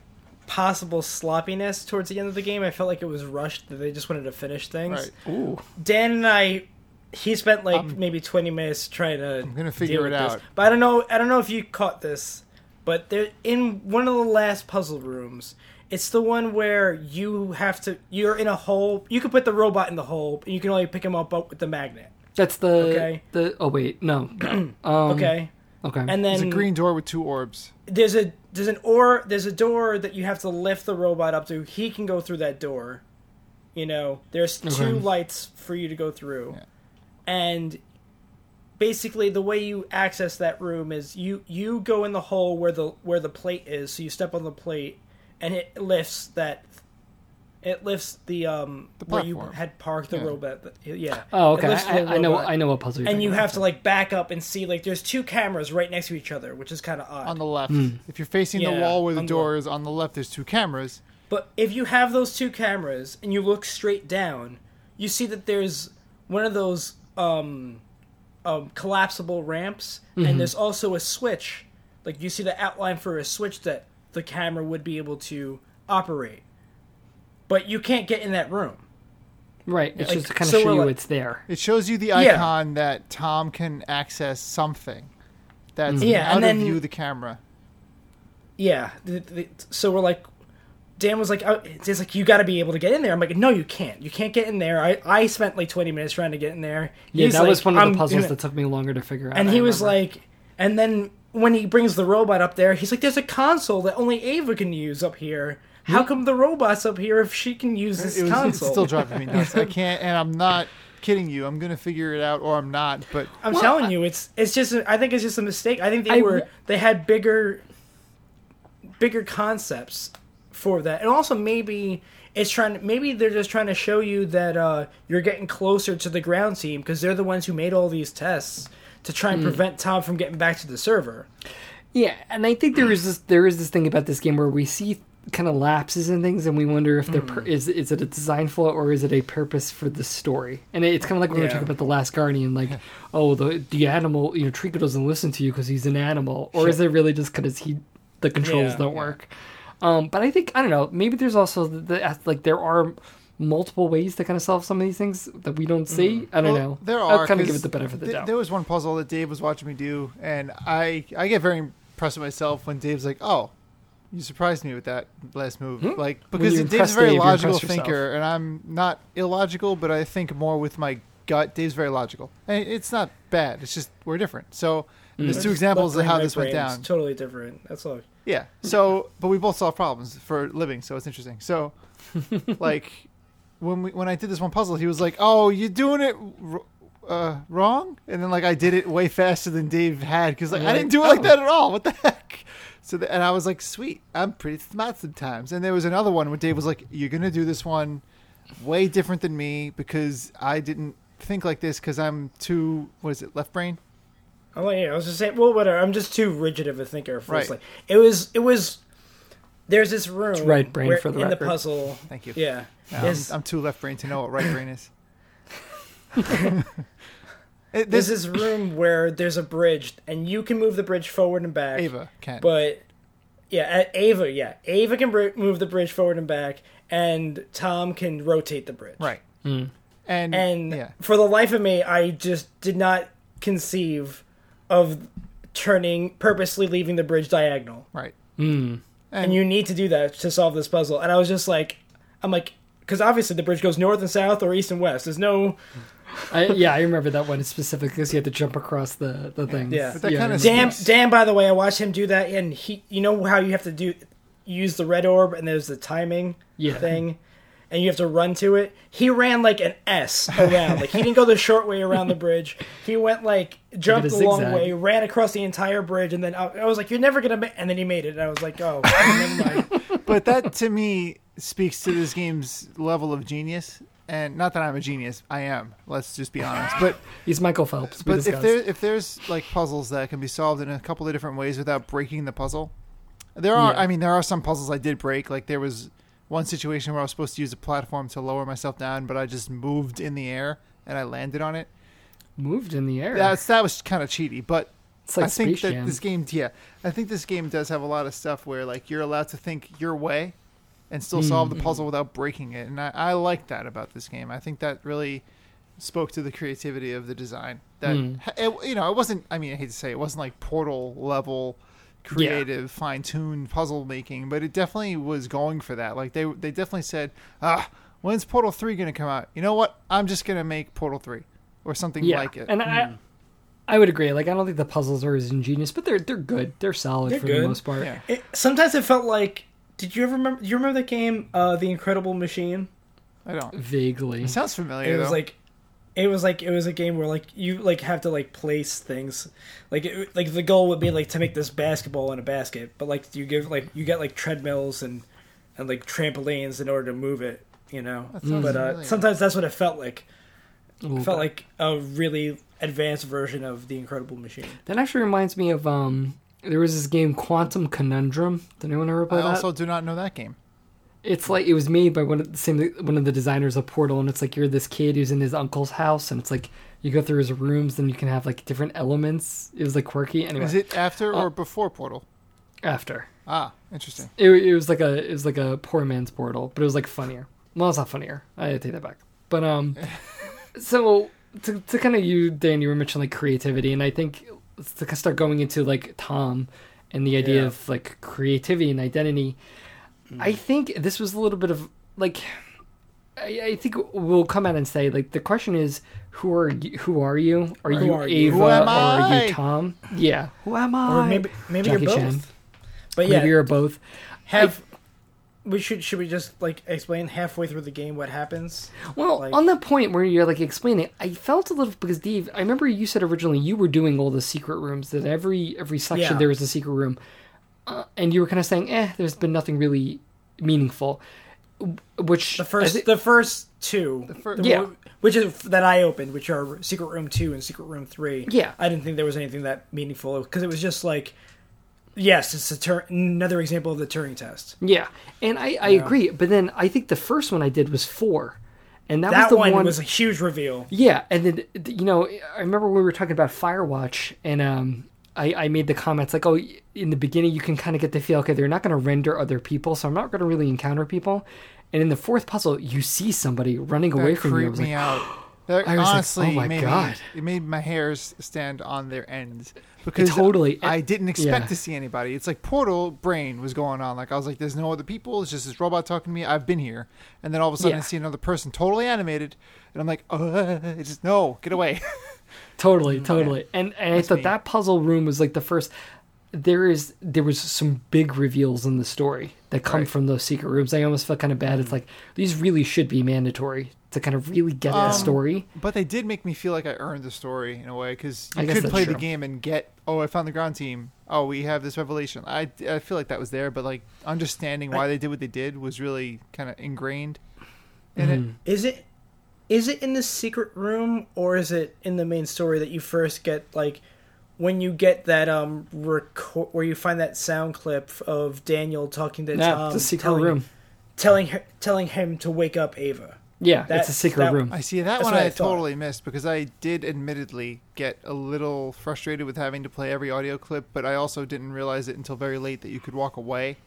S1: possible sloppiness towards the end of the game. I felt like it was rushed. That they just wanted to finish things.
S2: Right.
S3: Ooh.
S1: Dan and I, he spent like
S2: Um,
S1: maybe twenty minutes trying to. I'm
S2: gonna figure it out.
S1: But I don't know. I don't know if you caught this, but there in one of the last puzzle rooms. It's the one where you have to. You're in a hole. You can put the robot in the hole, and you can only pick him up with the magnet.
S3: That's the
S1: Okay.
S3: the. Oh wait, no. no. um,
S1: Okay,
S3: Okay.
S1: and then
S2: There's
S1: then
S2: a green door with two orbs.
S1: there's a there's an or there's a door that you have to lift the robot up to. He can go through that door. You know, there's two
S3: Okay.
S1: lights for you to go through,
S2: Yeah.
S1: and basically the way you access that room is you you go in the hole where the where the plate is. So you step on the plate, and it lifts that. It lifts the um
S2: The
S1: where you
S2: platform.
S1: had parked the
S2: Yeah.
S1: robot. Yeah.
S3: oh,
S1: It
S3: okay.
S1: lifts
S3: I,
S1: the
S3: I know.
S1: robot
S3: I know what puzzle. You're
S1: and
S3: talking
S1: you
S3: about.
S1: have to like back up and see like there's two cameras right next to each other, which is kind of odd.
S2: On the left.
S3: Hmm.
S2: If you're facing the
S1: Yeah,
S2: wall where the
S1: on the
S2: door is on the left, there's two cameras.
S1: But if you have those two cameras and you look straight down, you see that there's one of those um, um, collapsible ramps, and there's also a switch. Like you see the outline for a switch that the camera would be able to operate. But you can't get in that room.
S3: right. It's
S1: like,
S3: just to kind of
S1: so
S3: show you
S1: like-
S3: it's there.
S2: It shows you the
S1: Yeah.
S2: icon that Tom can access something. That's mm-hmm.
S1: Yeah,
S2: out
S1: and then-
S2: of view the camera.
S1: Yeah. The, the, so we're like, Dan was like, oh, it's like you got to be able to get in there. I'm like, no, you can't. You can't get in there. I, I spent like 20 minutes trying to get in there.
S3: Yeah,
S1: He's
S3: that was one of the puzzles
S1: gonna-"
S3: that took me longer to figure out.
S1: And he was like, and then when he brings the robot up there, he's like, "There's a console that only Ava can use up here. How come the robot's up here if she can use this
S2: It was, it's
S1: console?"
S2: still driving me nuts. I can't, and I'm not kidding you. I'm gonna figure it out, or I'm not. But
S1: I'm
S3: Well,
S1: telling
S3: I-
S1: you, it's it's just I think it's just a mistake. I think they
S3: I
S1: were they had bigger bigger concepts for that, and also maybe it's trying to maybe they're just trying to show you that uh, you're getting closer to the ground team because they're the ones who made all these tests to try and prevent Tom from getting back to the server.
S3: Yeah, and I think there is this there is this thing about this game where we see kind of lapses and things, and we wonder if they're per- is is it a design flaw or is it a purpose for the story? And it- it's kind of like when we were
S1: Yeah.
S3: talking about the Last Guardian, like, oh, the the animal, you know, Trico doesn't listen to you because he's an animal, or is it really just because he the controls
S1: Yeah.
S3: don't work? Um, but I think I don't know. Maybe there's also the, the like there are multiple ways to kind of solve some of these things that we don't see. I don't
S2: Well,
S3: know.
S2: There
S3: I'll
S2: are.
S3: kind of give it the benefit of the
S2: th-
S3: doubt.
S2: There was one puzzle that Dave was watching me do, and I I get very impressed with myself when Dave's like, "Oh, you surprised me with that last move."
S3: Hmm?
S2: Like because
S3: you
S2: Dave's a very
S3: Dave,
S2: logical
S3: impress yourself.
S2: thinker, and I'm not illogical, but I think more with my gut. Dave's very logical, and it's not bad. It's just we're different. So
S3: Hmm.
S2: there's two examples of how this went down.
S1: Totally different. That's all.
S2: Yeah. So, but we both solve problems for a living, so it's interesting. So, like, when we when I did this one puzzle, he was like, "Oh, you're doing it r- uh, wrong," and then like I did it way faster than Dave had because like I didn't do it like
S3: Oh.
S2: that at all. What the heck? So, the, and I was like, "Sweet, I'm pretty smart sometimes." And there was another one where Dave was like, "You're gonna do this one way different than me because I didn't think like this because I'm too what is it left brain."
S1: I'm yeah, I was just saying. Well, whatever. I'm just too rigid of a thinker. For
S2: Right.
S1: It was. It was. There's this room.
S3: right brain
S1: where-
S3: for the
S1: in
S3: record.
S1: the puzzle.
S2: Thank you.
S1: Yeah.
S2: Um,
S1: There's,
S2: I'm too left brain to know what right brain is. It-
S1: there's
S2: this
S1: this room where there's a bridge, and you can move the bridge forward and back.
S2: Ava can.
S1: But yeah, Ava. Yeah, Ava can br- move the bridge forward and back, and Tom can rotate the bridge.
S2: right.
S3: Hmm.
S2: And
S1: And
S2: yeah,
S1: for the life of me, I just did not conceive of turning purposely leaving the bridge diagonal.
S2: right.
S3: Hmm.
S1: and you need to do that to solve this puzzle. And I was just like, I'm like, because obviously the bridge goes north and south or east and west. There's no
S3: I, yeah, I remember that one specifically because you had to jump across the the things.
S1: Yeah.
S2: But that
S3: I
S2: kinda
S3: remember.
S1: Dan. Dan, by the way, I watched him do that, and he, you know how you have to do use the red orb, and there's the timing
S3: Yeah.
S1: thing, and you have to run to it. He ran like an S around. like he didn't go the short way around the bridge. He went like jumped
S3: a
S1: the long way, ran across the entire bridge, and then I, I was like, "You're never gonna," make and then he made it, and I was like, "Oh, never mind."
S2: but that to me speaks to this game's level of genius. And not that I'm a genius, I am. Let's just be honest. But
S3: He's Michael Phelps.
S2: but if there if there's like puzzles that can be solved in a couple of different ways without breaking the puzzle, there are.
S3: Yeah.
S2: I mean, there are some puzzles I did break. Like there was one situation where I was supposed to use a platform to lower myself down, but I just moved in the air and I landed on it.
S3: moved in the air.
S2: That's that was kind of cheaty, but
S3: it's like
S2: I think that
S3: Jam.
S2: this game, yeah, I think this game does have a lot of stuff where like you're allowed to think your way and still solve the puzzle without breaking it, and I, I like that about this game. I think that really spoke to the creativity of the design. That
S3: Mm.
S2: it, you know, it wasn't. I mean, I hate to say, it, it wasn't like Portal level creative, fine-tuned puzzle making, but it definitely was going for that. Like they they definitely said, ah, when's Portal Three going to come out? You know what? I'm just going to make Portal Three or something
S3: yeah,
S2: like it.
S3: and I, I would agree. Like I don't think the puzzles are as ingenious, but they're they're good. They're solid
S1: They're
S3: for
S1: good.
S3: the most part.
S2: yeah.
S1: It, sometimes it felt like. Did you ever remember? Do you remember that game, uh, The Incredible Machine?
S2: I don't.
S3: Vaguely.
S2: It sounds familiar.
S1: it was
S2: though.
S1: like it was like it was a game where like you like have to like place things like it, like the goal would be like to make this basketball in a basket but like you give like you get like treadmills and and like trampolines in order to move it you know but uh, sometimes that's what it felt like
S3: Ooh,
S1: it felt like a really advanced version of the incredible machine
S3: that actually reminds me of um. There was this game Quantum Conundrum. Did anyone ever play
S2: I
S3: that?
S2: I also do not know that game.
S3: It's like it was made by one of the same one of the designers of Portal, and it's like you're this kid who's in his uncle's house, and it's like you go through his rooms, then you can have like different elements. It was like quirky. Anyway,
S2: Is it after
S3: Uh,
S2: or before Portal?
S3: after?
S2: Ah, interesting.
S3: It, it was like a it was like a poor man's Portal, but it was like funnier. Well, it's not funnier. I take that back. But um, so to to kind of you, Dan, you were mentioning like creativity, and I think start going into like Tom and the idea
S1: Yeah.
S3: of like creativity and identity. Mm. I think this was a little bit of like. I, I think we'll come out and say like the question is who are you, who are you? Are
S1: Who
S3: you
S1: are you?
S3: Ava
S2: Who am
S3: or are you Tom? Yeah. Who am I?
S1: or maybe maybe
S3: Jackie
S1: you're both
S3: Chan.
S1: but yeah
S3: Maybe you're both.
S1: have we should should we just like explain halfway through the game what happens
S3: Well,
S1: Like-
S3: on the point where you're like explaining, I felt a little because Dave, I remember you said originally you were doing all the secret rooms. That every every section
S1: Yeah.
S3: there was a secret room, uh, and you were kind of saying, "Eh, there's been nothing really meaningful." Which
S1: The first,
S3: thi-
S1: the first two,
S2: fir-
S1: the
S3: Yeah.
S1: one- which is that I opened, which are Secret Room two and Secret Room three.
S3: Yeah.
S1: I didn't think there was anything that meaningful because it was just like, yes, it's a tur- another example of the Turing test.
S3: yeah, and I, I
S1: Yeah.
S3: agree. But then I think the first one I did was four, and that,
S1: That,
S3: was the
S1: one,
S3: one.
S1: was a huge reveal.
S3: Yeah, and then you know, I remember we were talking about Firewatch, and um, I, I made the comments like, oh, in the beginning you can kind of get the feel, okay, they're not going to render other people, so I'm not going to really encounter people, And in the fourth puzzle, you see somebody running away from you. I was
S2: me
S3: like,
S2: out. That
S3: I was like, oh
S2: honestly
S3: oh my
S2: made
S3: God.
S2: Me, it made my hairs stand on their ends because
S3: totally-
S2: I didn't expect
S3: yeah.
S2: to see anybody. It's like Portal brain was going on. Like I was like, "There's no other people. It's just this robot talking to me. I've been here." And then all of a sudden,
S3: Yeah.
S2: I see another person, totally animated, and I'm like, uh, "Oh, it's just no, get away!"
S3: Totally, totally. And, and I thought
S2: me.
S3: that puzzle room was like the first. There is there was some big reveals in the story that come
S2: Right.
S3: from those secret rooms. I almost felt kind of bad. It's mm. like these really should be mandatory to kind of really get the
S2: Um,
S3: story.
S2: but they did make me feel like I earned the story in a way because
S3: I
S2: you
S3: guess
S2: could
S3: that's
S2: play the game and get, "Oh, I found the ground team. Oh, we have this revelation." I I feel like that was there, but like understanding why they did what they did was really kind of ingrained in it.
S3: Mhm.
S1: Is it is it in the secret room or is it in the main story that you first get like when you get that um record where you find that sound clip of Daniel talking to
S3: Yeah,
S1: Tom
S3: it's a secret
S1: telling,
S3: room.
S1: telling her, telling him to wake up Ava.
S3: Yeah, it's a secret
S1: that-
S3: room.
S2: I see that
S1: That's
S2: one I,
S1: I
S2: totally missed because I did admittedly get a little frustrated with having to play every audio clip, but I also didn't realize it until very late that you could walk away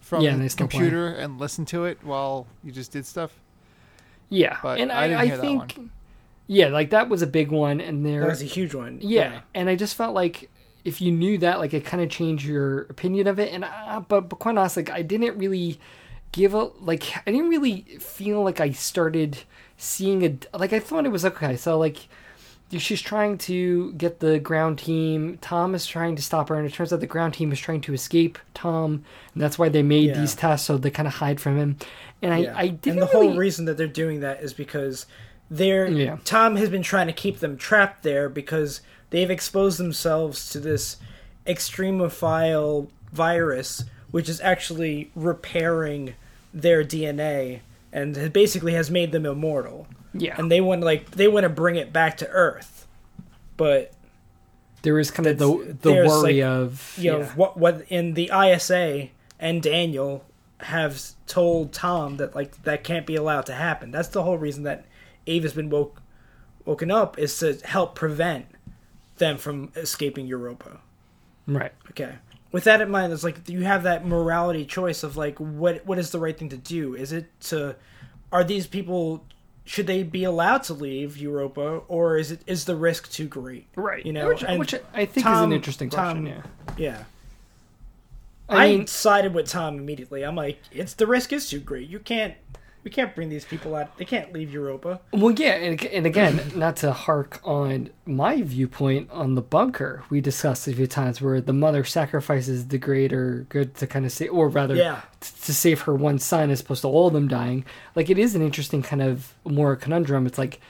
S2: from
S3: Yeah, and
S2: the
S3: they still
S2: computer and listen to it while you just did stuff.
S3: Yeah,
S2: But
S3: and
S2: I
S3: I,
S2: didn't
S3: I
S2: hear that
S3: think, yeah, like that was a big one, and there,
S1: That was a huge one.
S3: yeah, and I just felt like if you knew that, like it kind of changed your opinion of it. And uh, but, but quite honestly, like, I didn't really give a like I didn't really feel like I started seeing a like I thought it was okay. So like she's trying to get the ground team. Tom is trying to stop her, and it turns out the ground team is trying to escape Tom, and that's why they made
S1: Yeah.
S3: these tests so they kind of hide from him. And I,
S1: Yeah.
S3: I didn't
S1: and the
S3: really,
S1: whole reason that they're doing that is because they're
S3: Yeah.
S1: Tom has been trying to keep them trapped there because they've exposed themselves to this extremophile virus, which is actually repairing their DNA and basically has made them immortal.
S3: yeah,
S1: And they want to like they want to bring it back to Earth, but
S3: there is kind of the the
S1: there's,
S3: worry
S1: like,
S3: of
S1: you know
S3: yeah.
S1: what what in the ISA and Daniel have told Tom that like that can't be allowed to happen. That's the whole reason that Ava's been woke woken up is to help prevent them from escaping Europa.
S3: right.
S1: Okay. With that in mind, it's like you have that morality choice of like what what is the right thing to do? Is it to are these people should they be allowed to leave Europa or is it is the risk too great?
S3: Right.
S1: You know,
S3: which,
S1: and
S3: which I think is an interesting question.
S1: Tom-
S3: yeah.
S1: Yeah.
S3: I
S1: I, sided with Tom immediately. I'm like, it's the risk is too great. You can't, we can't bring these people out. They can't leave Europa.
S3: well, yeah, and, and again, not to hark on my viewpoint on the bunker we discussed a few times, where the mother sacrifices the greater good to kind of say, or rather,
S1: Yeah.
S3: t- to save her one son as opposed to all of them dying. Like it is an interesting kind of more conundrum. It's like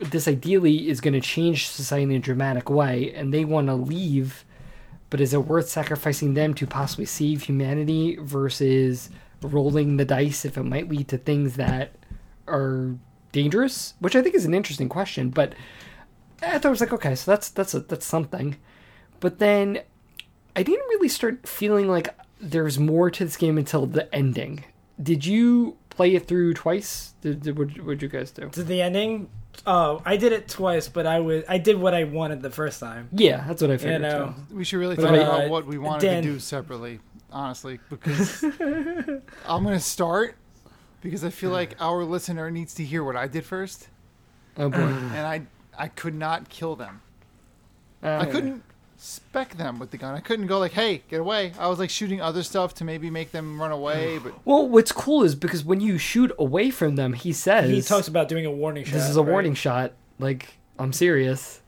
S3: this ideally is going to change society in a dramatic way, and they want to leave, but is it worth sacrificing them to possibly save humanity versus rolling the dice if it might lead to things that are dangerous? Which I think is an interesting question, but I thought it was like, okay, so that's that's a, that's something, but then I didn't really start feeling like there's more to this game until the ending. Did you play it through twice? Did, did what would you guys do?
S1: To the ending, oh, I did it twice, but I was I did what I wanted the first time.
S3: Yeah, that's what I
S1: You
S3: figured.
S1: know,
S3: too.
S2: We should really
S1: But,
S2: talk
S1: uh,
S2: about what we wanted
S1: Dan-
S2: to do separately, honestly, because I'm going to start because I feel like our listener needs to hear what I did first,
S3: Oh boy,
S2: and I I could not kill them. I
S3: Uh,
S2: couldn't spec them with the gun. I couldn't go like, "Hey, get away!" I was like shooting other stuff to maybe make them run away, but
S3: Well, what's cool is because when you shoot away from them, he says
S1: he talks about doing a warning shot.
S3: this is a
S1: right?
S3: warning shot. Like I'm serious.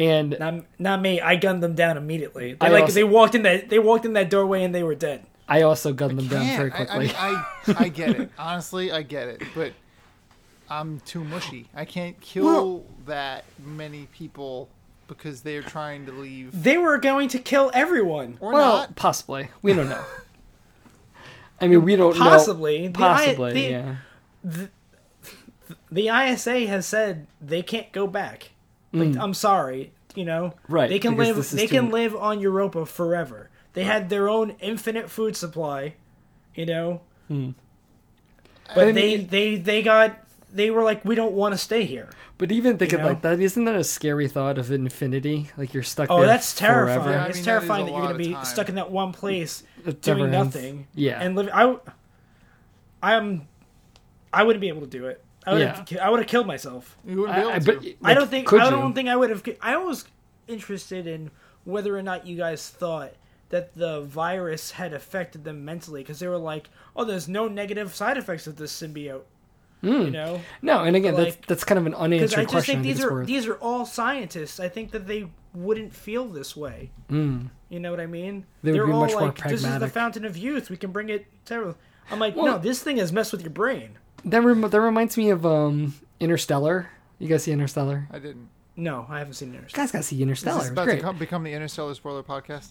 S3: And
S1: Not, not me. I gunned them down immediately. They
S3: I
S1: like
S3: also-
S1: they walked in that they walked in that doorway and they were dead.
S3: I also gunned them down very quickly.
S2: I, mean, I, I get it. Honestly, I get it, but I'm too mushy. I can't kill
S1: Well-
S2: that many people because they're trying to leave
S1: They were going to kill everyone.
S2: or
S3: well,
S2: not.
S3: possibly. We don't know. I mean, we don't
S1: Possibly.
S3: know.
S1: The I-
S3: Possibly,
S1: the-
S3: yeah.
S1: The ISA has said they can't go back. Like I'm sorry, you know.
S3: Mm. Right,
S1: They can live. They
S3: too-
S1: can live on Europa forever. They had their own infinite food supply, you know.
S3: Hmm.
S1: But
S3: I
S1: they
S3: mean-
S1: they they got they were like we don't want to stay here.
S3: But even thinking
S1: You know?
S3: like that, isn't that a scary thought of infinity? Like you're stuck
S1: Oh,
S3: there
S1: that's terrifying.
S3: forever.
S2: Yeah, I
S1: it's
S2: mean, that is
S1: terrifying
S2: a
S1: that you're going to be
S2: time.
S1: stuck in that one place
S3: It
S1: doing
S3: never ends.
S1: nothing.
S3: Yeah.
S1: and living. I I'm, I wouldn't be able to do it. I would have, I would have killed myself.
S2: You wouldn't be able
S3: I, I,
S2: to.
S3: but,
S1: I don't think.
S3: could
S1: I don't think I would have. I was interested in whether or not you guys thought that the virus had affected them mentally because they were like, "Oh, there's no negative side effects of this symbiote." You know,
S3: No, and again, that's
S1: like-
S3: that's kind of an
S1: because
S3: unanswered
S1: I just
S3: question.
S1: think these are
S3: worth.
S1: these are all scientists. I think that they wouldn't feel this way.
S3: Mm.
S1: You know what I mean?
S3: They would
S1: They're
S3: be
S1: all
S3: much more
S1: like, "This is the fountain of youth. We can bring it to." I'm like,
S3: Well-
S1: no, this thing has messed with your brain.
S3: That rem- that reminds me of um Interstellar. You guys see Interstellar?
S2: I didn't.
S1: No, I haven't seen it.
S3: You guys got to see
S2: This
S3: Interstellar.
S2: is
S3: It's
S2: about
S3: great.
S2: to come, become the Interstellar spoiler podcast.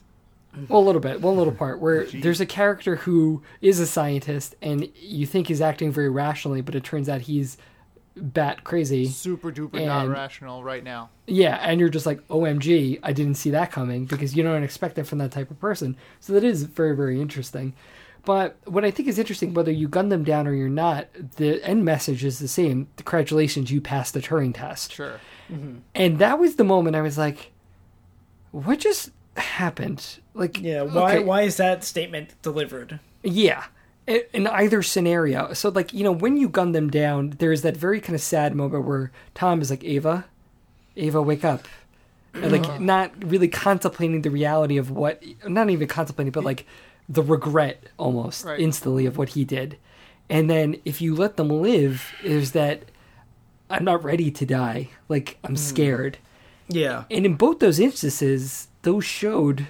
S3: Well, a little bit. One little part where
S2: Gee.
S3: there's a character who is a scientist, and you think he's acting very rationally, but it turns out he's bat crazy.
S2: Super duper not
S3: And-
S2: rational right now.
S3: Yeah, and you're just like, OMG, I didn't see that coming because you don't expect that from that type of person. So that is very, very interesting. But what I think is interesting, whether you gun them down or you're not, the end message is the same. Congratulations, you passed the Turing test.
S2: Sure. Mm-hmm.
S3: And that was the moment I was like, what just happened? Like,
S1: Yeah, why?
S3: okay,
S1: Why is that statement delivered?
S3: Yeah. In either scenario. So, like, you know, when you gun them down, there's that very kind of sad moment where Tom is like, Ava, Ava, wake up. And, like, uh-huh. not really contemplating the reality of what, not even contemplating, but like the regret almost
S2: Right.
S3: instantly of what he did. And then if you let them live, there's that, I'm not ready to die. Like, I'm mm. scared.
S1: Yeah,
S3: And in both those instances, those showed,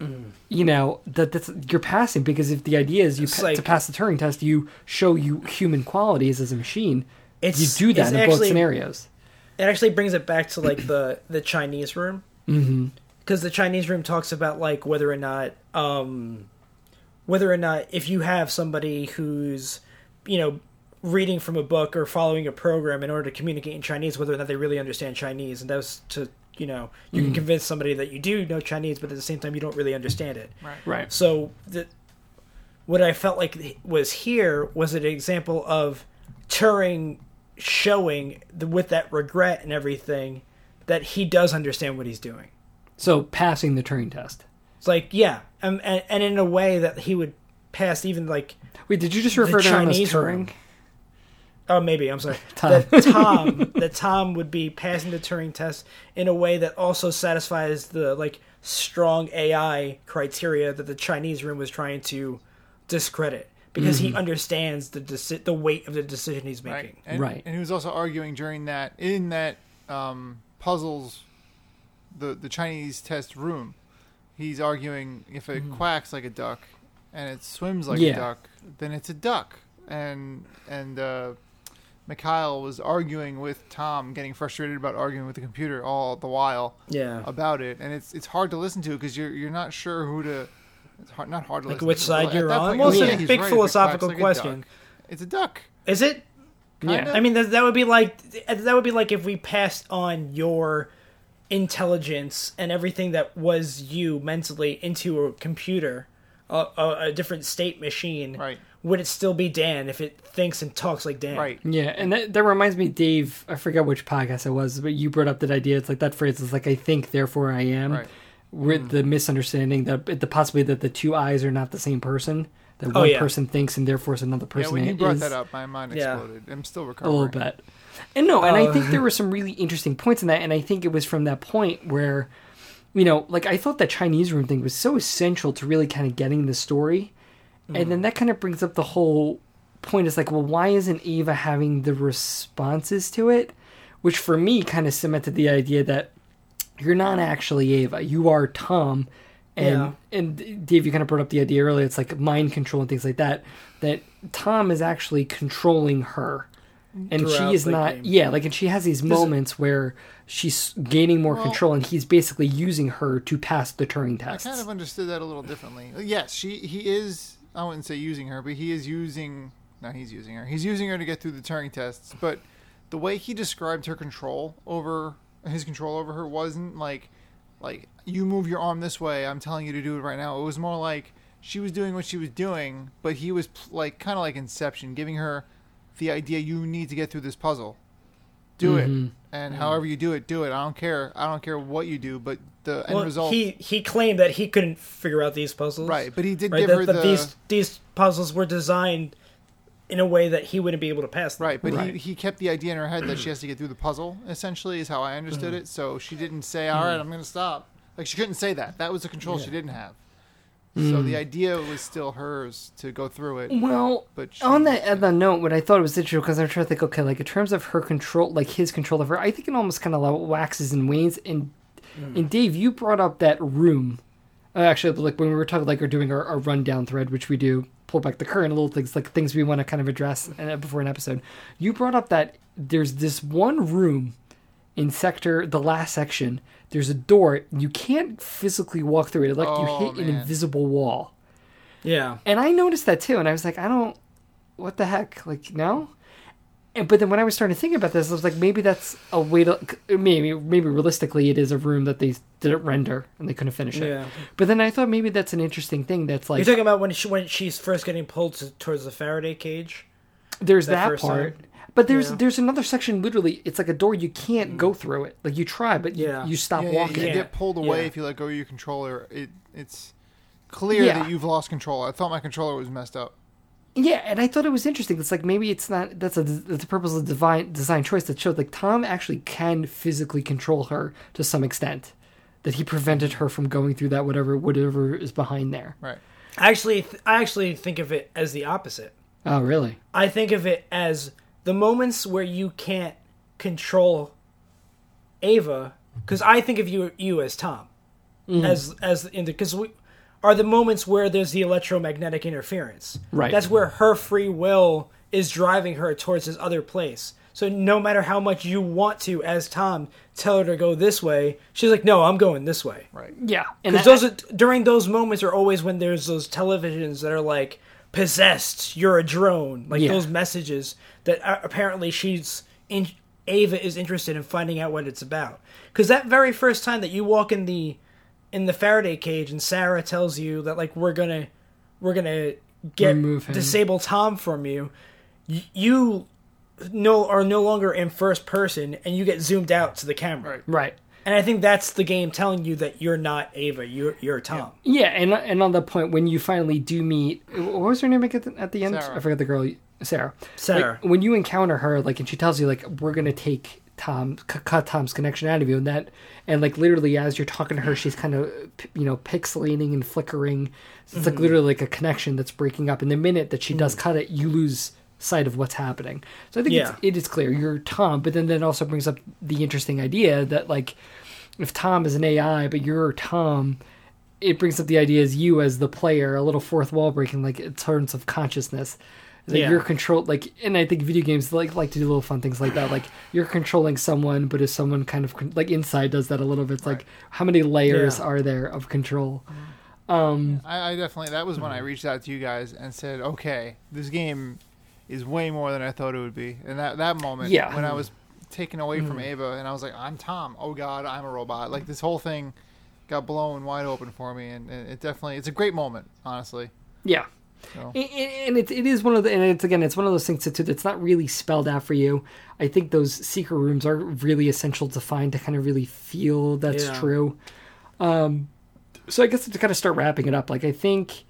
S3: mm. you know, that that's you're passing because if the idea is you pa-
S1: like-
S3: to pass the Turing test, you show you human qualities as a machine.
S1: it's
S3: you do that in
S1: actually,
S3: both scenarios.
S1: It actually brings it back to like the the Chinese room
S3: mm-hmm.
S1: because the Chinese room talks about like whether or not um whether or not if you have somebody who's you know reading from a book or following a program in order to communicate in Chinese, whether or not they really understand Chinese, and that was to you know you can mm. convince somebody that you do know Chinese, but at the same time you don't really understand it.
S2: Right.
S3: Right.
S1: So the, what I felt like was here was an example of Turing showing the, with that regret and everything that he does understand what he's doing.
S3: So passing the Turing test.
S1: It's like yeah, and, and, and in a way that he would pass even like
S3: Wait, did you just refer to him as
S1: Chinese
S3: Turing?
S1: room. oh maybe I'm sorry
S3: Tom.
S1: that Tom that Tom would be passing the Turing test in a way that also satisfies the like strong AI criteria that the Chinese room was trying to discredit because
S3: Mm-hmm.
S1: he understands the deci- the weight of the decision he's making.
S2: Right. And,
S3: Right.
S2: And he was also arguing during that in that um, puzzles, the the Chinese test room. He's arguing if it quacks like a duck and it swims like.
S3: Yeah.
S2: a duck, then it's a duck. And and uh, Mikhail was arguing with Tom, getting frustrated about arguing with the computer all the while
S1: Yeah.
S2: about it. And it's it's hard to listen to because you're you're not sure who to. It's hard, not hard to
S1: Like
S2: listen
S1: which side you're on?
S2: point,
S1: Well,
S3: it's a
S1: big
S2: right it
S1: philosophical
S2: like a
S1: question.
S2: It's a duck.
S1: Is it?
S3: Yeah.
S2: Kinda.
S1: I mean, that, that would be like that would be like if we passed on your intelligence and everything that was you mentally into a computer, a, a, a different state machine.
S2: Right.
S1: Would it still be Dan if it thinks and talks like Dan?
S2: Right.
S3: Yeah, and that, that reminds me, Dave. I forget which podcast it was, but you brought up that idea. It's like that phrase is like, "I think, therefore I am,"
S2: Right.
S3: with hmm. the misunderstanding that the possibility that the two eyes are not the same person. That
S1: Oh,
S3: one
S1: yeah.
S3: person thinks and therefore is another
S2: Yeah,
S3: person.
S2: when you
S3: is
S2: brought that up, my mind
S1: Yeah.
S2: exploded. I'm still recovering a
S3: little bit. And no, and I
S1: Uh,
S3: think there were some really interesting points in that, and I think it was from that point where, you know, like I thought that Chinese room thing was so essential to really kind of getting the story, and then that kind of brings up the whole point. Is like, well, why isn't Ava having the responses to it? Which for me kind of cemented the idea that you're not actually Ava, you are Tom. And
S1: Yeah.
S3: and Dave, you kind of brought up the idea earlier. It's like mind control and things like that. That Tom is actually controlling her and she is not
S1: game.
S3: yeah like and she has these moments where she's gaining more
S2: Well-
S3: control and he's basically using her to pass the turing test.
S2: I
S3: tests
S2: kind of understood that a little differently. Yes, she he is. I wouldn't say using her, but he is using. No, he's using her. He's using her to get through the Turing tests. But the way he described her control over his control over her wasn't like, like you move your arm this way. I'm telling you to do it right now. It was more like she was doing what she was doing, but he was like kind of like Inception, giving her the idea you need to get through this puzzle. Do
S3: Mhm.
S2: it, and however you do it, do it. I don't care. I don't care what you do, but the end result.
S1: he he claimed that he couldn't figure out these puzzles.
S2: Right, but he did
S1: Right.
S2: give
S1: That,
S2: her
S1: that
S2: the
S1: these these puzzles were designed in a way that he wouldn't be able to pass. them.
S2: Right, but
S3: Right.
S2: He, he kept the idea in her head that she has to get through the puzzle, essentially, is how I understood
S1: Mm-hmm.
S2: it. So she didn't say, all right, I'm going to stop. Like, she couldn't say that. That was the control she didn't have. So
S1: Mm.
S2: the idea was still hers to go through it.
S3: Well,
S2: But
S3: on that on that note, what I thought was interesting because I'm trying to think, okay, like in terms of her control, like his control of her, I think it almost kind of waxes and wanes. And and Dave, you brought up that room. Uh, actually, like when we were talking, like we're doing our, our rundown thread, which we do, pull back the curtain, little things like things we want to kind of address uh, before an episode. You brought up that there's this one room in sector, the last section. There's a door you can't physically walk through it. Like you
S2: Oh,
S3: hit an invisible wall.
S1: Yeah.
S3: And I noticed that too, and I was like, I don't, what the heck, like no. And but then when I was starting to think about this, I was like, maybe that's a way to maybe maybe realistically it is a room that they didn't render and they couldn't finish it.
S1: Yeah.
S3: But then I thought maybe that's an interesting thing. That's like
S1: You're talking about when she when she's first getting pulled to, towards the Faraday cage.
S3: there's
S1: that
S3: that,
S1: first
S3: part.
S1: time?
S3: But there's
S1: Yeah.
S3: there's another section. Literally, it's like a door you can't go through it. Like you try, but you-
S1: Yeah.
S3: you, stop
S2: Yeah, yeah,
S3: walking.
S2: you get pulled away
S1: Yeah.
S2: if you let go of your controller. It, it's clear
S3: Yeah.
S2: that you've lost control. I thought my controller was messed up.
S3: Yeah, and I thought it was interesting. It's like maybe it's not that's a that's a purposely divine design choice that showed like Tom actually can physically control her to some extent. That he prevented her from going through that whatever whatever is behind there.
S2: Right.
S1: Actually th- I actually think of it as the opposite.
S3: Oh, really?
S1: I think of it as the moments where you can't control Ava, because I think of you you as Tom, mm-hmm. as as in the because we are the moments where there's the electromagnetic interference.
S3: Right.
S1: That's where her free will is driving her towards this other place. So no matter how much you want to, as Tom, tell her to go this way, she's like, "No, I'm going this way."
S2: Right.
S3: Yeah, and
S1: Because
S3: I-
S1: those are, during those moments are always when there's those televisions that are like possessed. You're a drone. Like
S3: Yeah.
S1: those messages that uh, apparently she's in. Ava is interested in finding out what it's about. Because that very first time that you walk in the in the Faraday cage and Sarah tells you that like we're gonna we're gonna get
S3: Remove him.
S1: disable Tom from you, y- you no are no longer in first person and you get zoomed out to the camera.
S3: right.
S1: And I think that's the game telling you that you're not Ava, you're you're Tom.
S3: Yeah, and and on the point when you finally do meet, what was her name at the, at the end?
S2: Sarah.
S3: I forget the girl, Sarah.
S1: Sarah.
S3: Like, when you encounter her, like, and she tells you, like, we're gonna take Tom, c- cut Tom's connection out of you, and that, and like, literally, as you're talking to her, she's kind of, you know, pixelating and flickering. So it's like mm-hmm. literally like a connection that's breaking up. And the minute that she does mm. cut it, you lose sight of what's happening. So I think
S1: Yeah.
S3: it's, it is clear you're Tom, but then that also brings up the interesting idea that like, if Tom is an AI, but you're Tom, it brings up the idea as you as the player, a little fourth wall breaking, like in terms of consciousness. That
S1: Yeah.
S3: you're controlled, like, and I think video games like like to do little fun things like that. Like you're controlling someone, but if someone kind of con- like inside does that a little bit. It's like how many layers
S1: Yeah.
S3: are there of control? Um,
S2: I, I definitely that was when I reached out to you guys and said, okay, this game is way more than I thought it would be. And that that moment,
S3: Yeah.
S2: when I was taken away from Ava, and I was like, I'm Tom. Oh God, I'm a robot. Like this whole thing got blown wide open for me, and, and it definitely it's a great moment, honestly.
S3: yeah.
S2: So
S3: And- And and it, it is one of the, and it's again, it's one of those things too that's not really spelled out for you. I think those secret rooms are really essential to find to kind of really feel that's
S1: Yeah.
S3: true. Um, so I guess to kind of start wrapping it up, like I think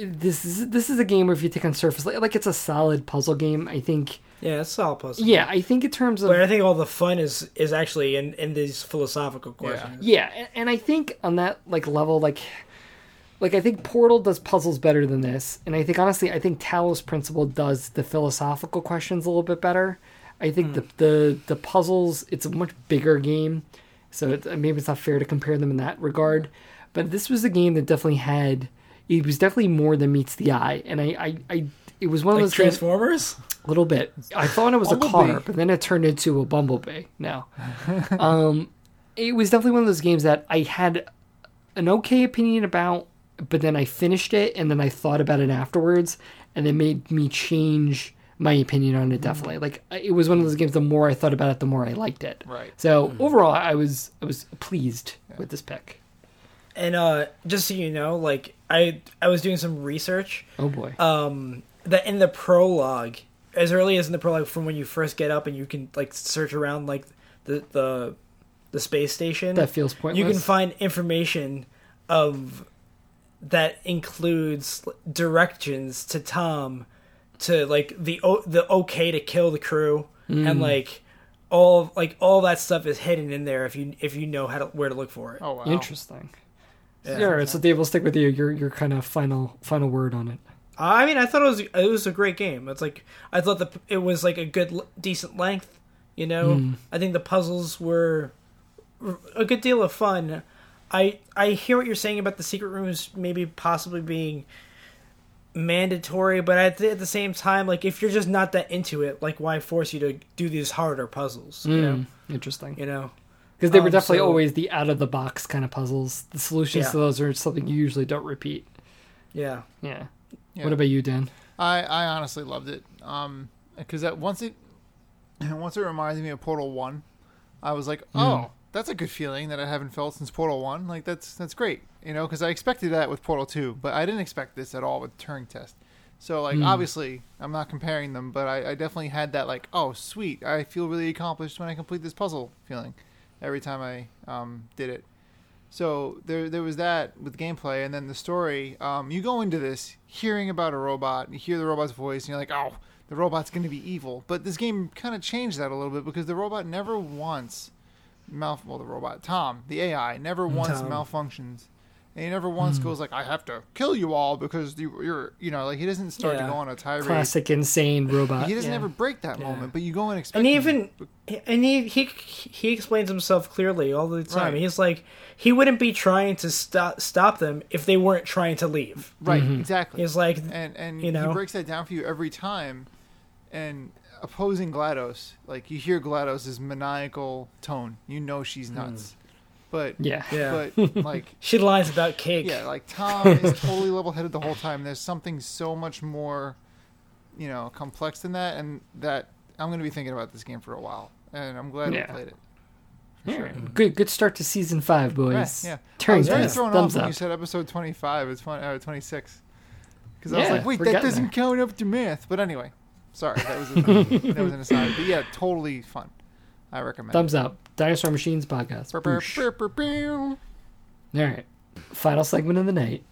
S3: this is this is a game where if you take on surface, like, like it's a solid puzzle game. I think,
S1: Yeah, it's a solid puzzle.
S3: yeah, I think in terms of
S1: But I think all the fun is is actually in, in these philosophical questions.
S3: Yeah, and, and I think on that like level, like like I think Portal does puzzles better than this, and I think honestly, I think Talos Principle does the philosophical questions a little bit better. I think hmm. the the the puzzles, it's a much bigger game, so it, maybe it's not fair to compare them in that regard. But this was a game that definitely had. It was definitely more than meets the eye, and I, I, I it was one of
S1: Like
S3: those
S1: Transformers?
S3: a little bit. I thought it was a car, but then it turned into a bumblebee. No, um, it was definitely one of those games that I had an okay opinion about, but then I finished it and then I thought about it afterwards, and it made me change my opinion on it. Definitely, like it was one of those games. The more I thought about it, the more I liked it.
S2: Right.
S3: So overall, I was I was pleased with this pick.
S1: And uh just so you know, like I I was doing some research
S3: Oh boy.
S1: um that in the prologue as early as in the prologue from when you first get up and you can like search around like the the the space station
S3: that feels pointless.
S1: you can find information of that includes directions to Tom to like the o- the okay to kill the crew and like all like all that stuff is hidden in there if you if you know how to where to look for it.
S2: Oh wow.
S3: Interesting.
S1: Yeah.
S3: Yeah, all right, so Dave, we'll stick with you. Your your kind of final final word on it.
S1: I mean, I thought it was it was a great game. It's like I thought the it was like a good decent length. You know, I think the puzzles were a good deal of fun. I I hear what you're saying about the secret rooms maybe possibly being mandatory, but at the, at the same time, like if you're just not that into it, like why force you to do these harder puzzles? You know,
S3: Mm, interesting.
S1: you know.
S3: Because they were
S1: Um,
S3: definitely
S1: so-
S3: always the out of the box kind of puzzles. The solutions
S1: Yeah.
S3: to those are something you usually don't repeat.
S1: Yeah.
S3: Yeah.
S2: Yeah.
S3: What about you, Dan?
S2: I, I honestly loved it. Um, because that once it once it reminded me of Portal One, I was like, oh, that's a good feeling that I haven't felt since Portal One. Like that's that's great, you know, because I expected that with Portal Two, but I didn't expect this at all with Turing Test. So like obviously I'm not comparing them, but I, I definitely had that like, oh sweet, I feel really accomplished when I complete this puzzle feeling every time I um, did it. So there, there was that with gameplay, and then the story. Um, you go into this hearing about a robot, you hear the robot's voice, and you're like, "Oh, the robot's going to be evil." But this game kind of changed that a little bit because the robot never once mal well, the robot Tom, the AI, never once
S1: Tom.
S2: malfunctions, and he never once
S3: Hmm.
S2: goes like, "I have to kill you all because you, you're," you know, like he doesn't start to go on a tirade.
S3: Classic insane robot.
S2: He doesn't
S3: yeah.
S2: ever break that
S1: Yeah.
S2: moment, but you go
S1: And
S2: expecting.
S1: even and he he he explains himself clearly all the time.
S2: Right.
S1: He's like he wouldn't be trying to stop stop them if they weren't trying to leave.
S2: right, exactly.
S1: He's like
S2: and and
S1: you know?
S2: he breaks that down for you every time and opposing glados like you hear glados's maniacal tone you know she's nuts but
S3: Yeah.
S1: Yeah.
S2: but like
S1: she lies about cake.
S2: yeah like tom is totally level-headed the whole time there's something so much more you know complex than that and that i'm going to be thinking about this game for a while and i'm glad
S3: Yeah.
S2: we played it
S3: Yeah.
S2: sure
S3: Good good start to season five, boys.
S2: yeah, yeah. I
S3: Turing
S2: was very thrown off when
S3: up.
S2: you said episode 25. It's fun, uh, 26. Because I was like, wait, that doesn't
S3: there.
S2: count up to math. But anyway, sorry, that was a, that was an aside. But yeah, totally fun. I recommend.
S3: Thumbs up. Dinosaur Machines podcast.
S2: Brr, brr,
S3: Boosh.
S2: brr, brr, brr.
S3: All right. Final segment of the night.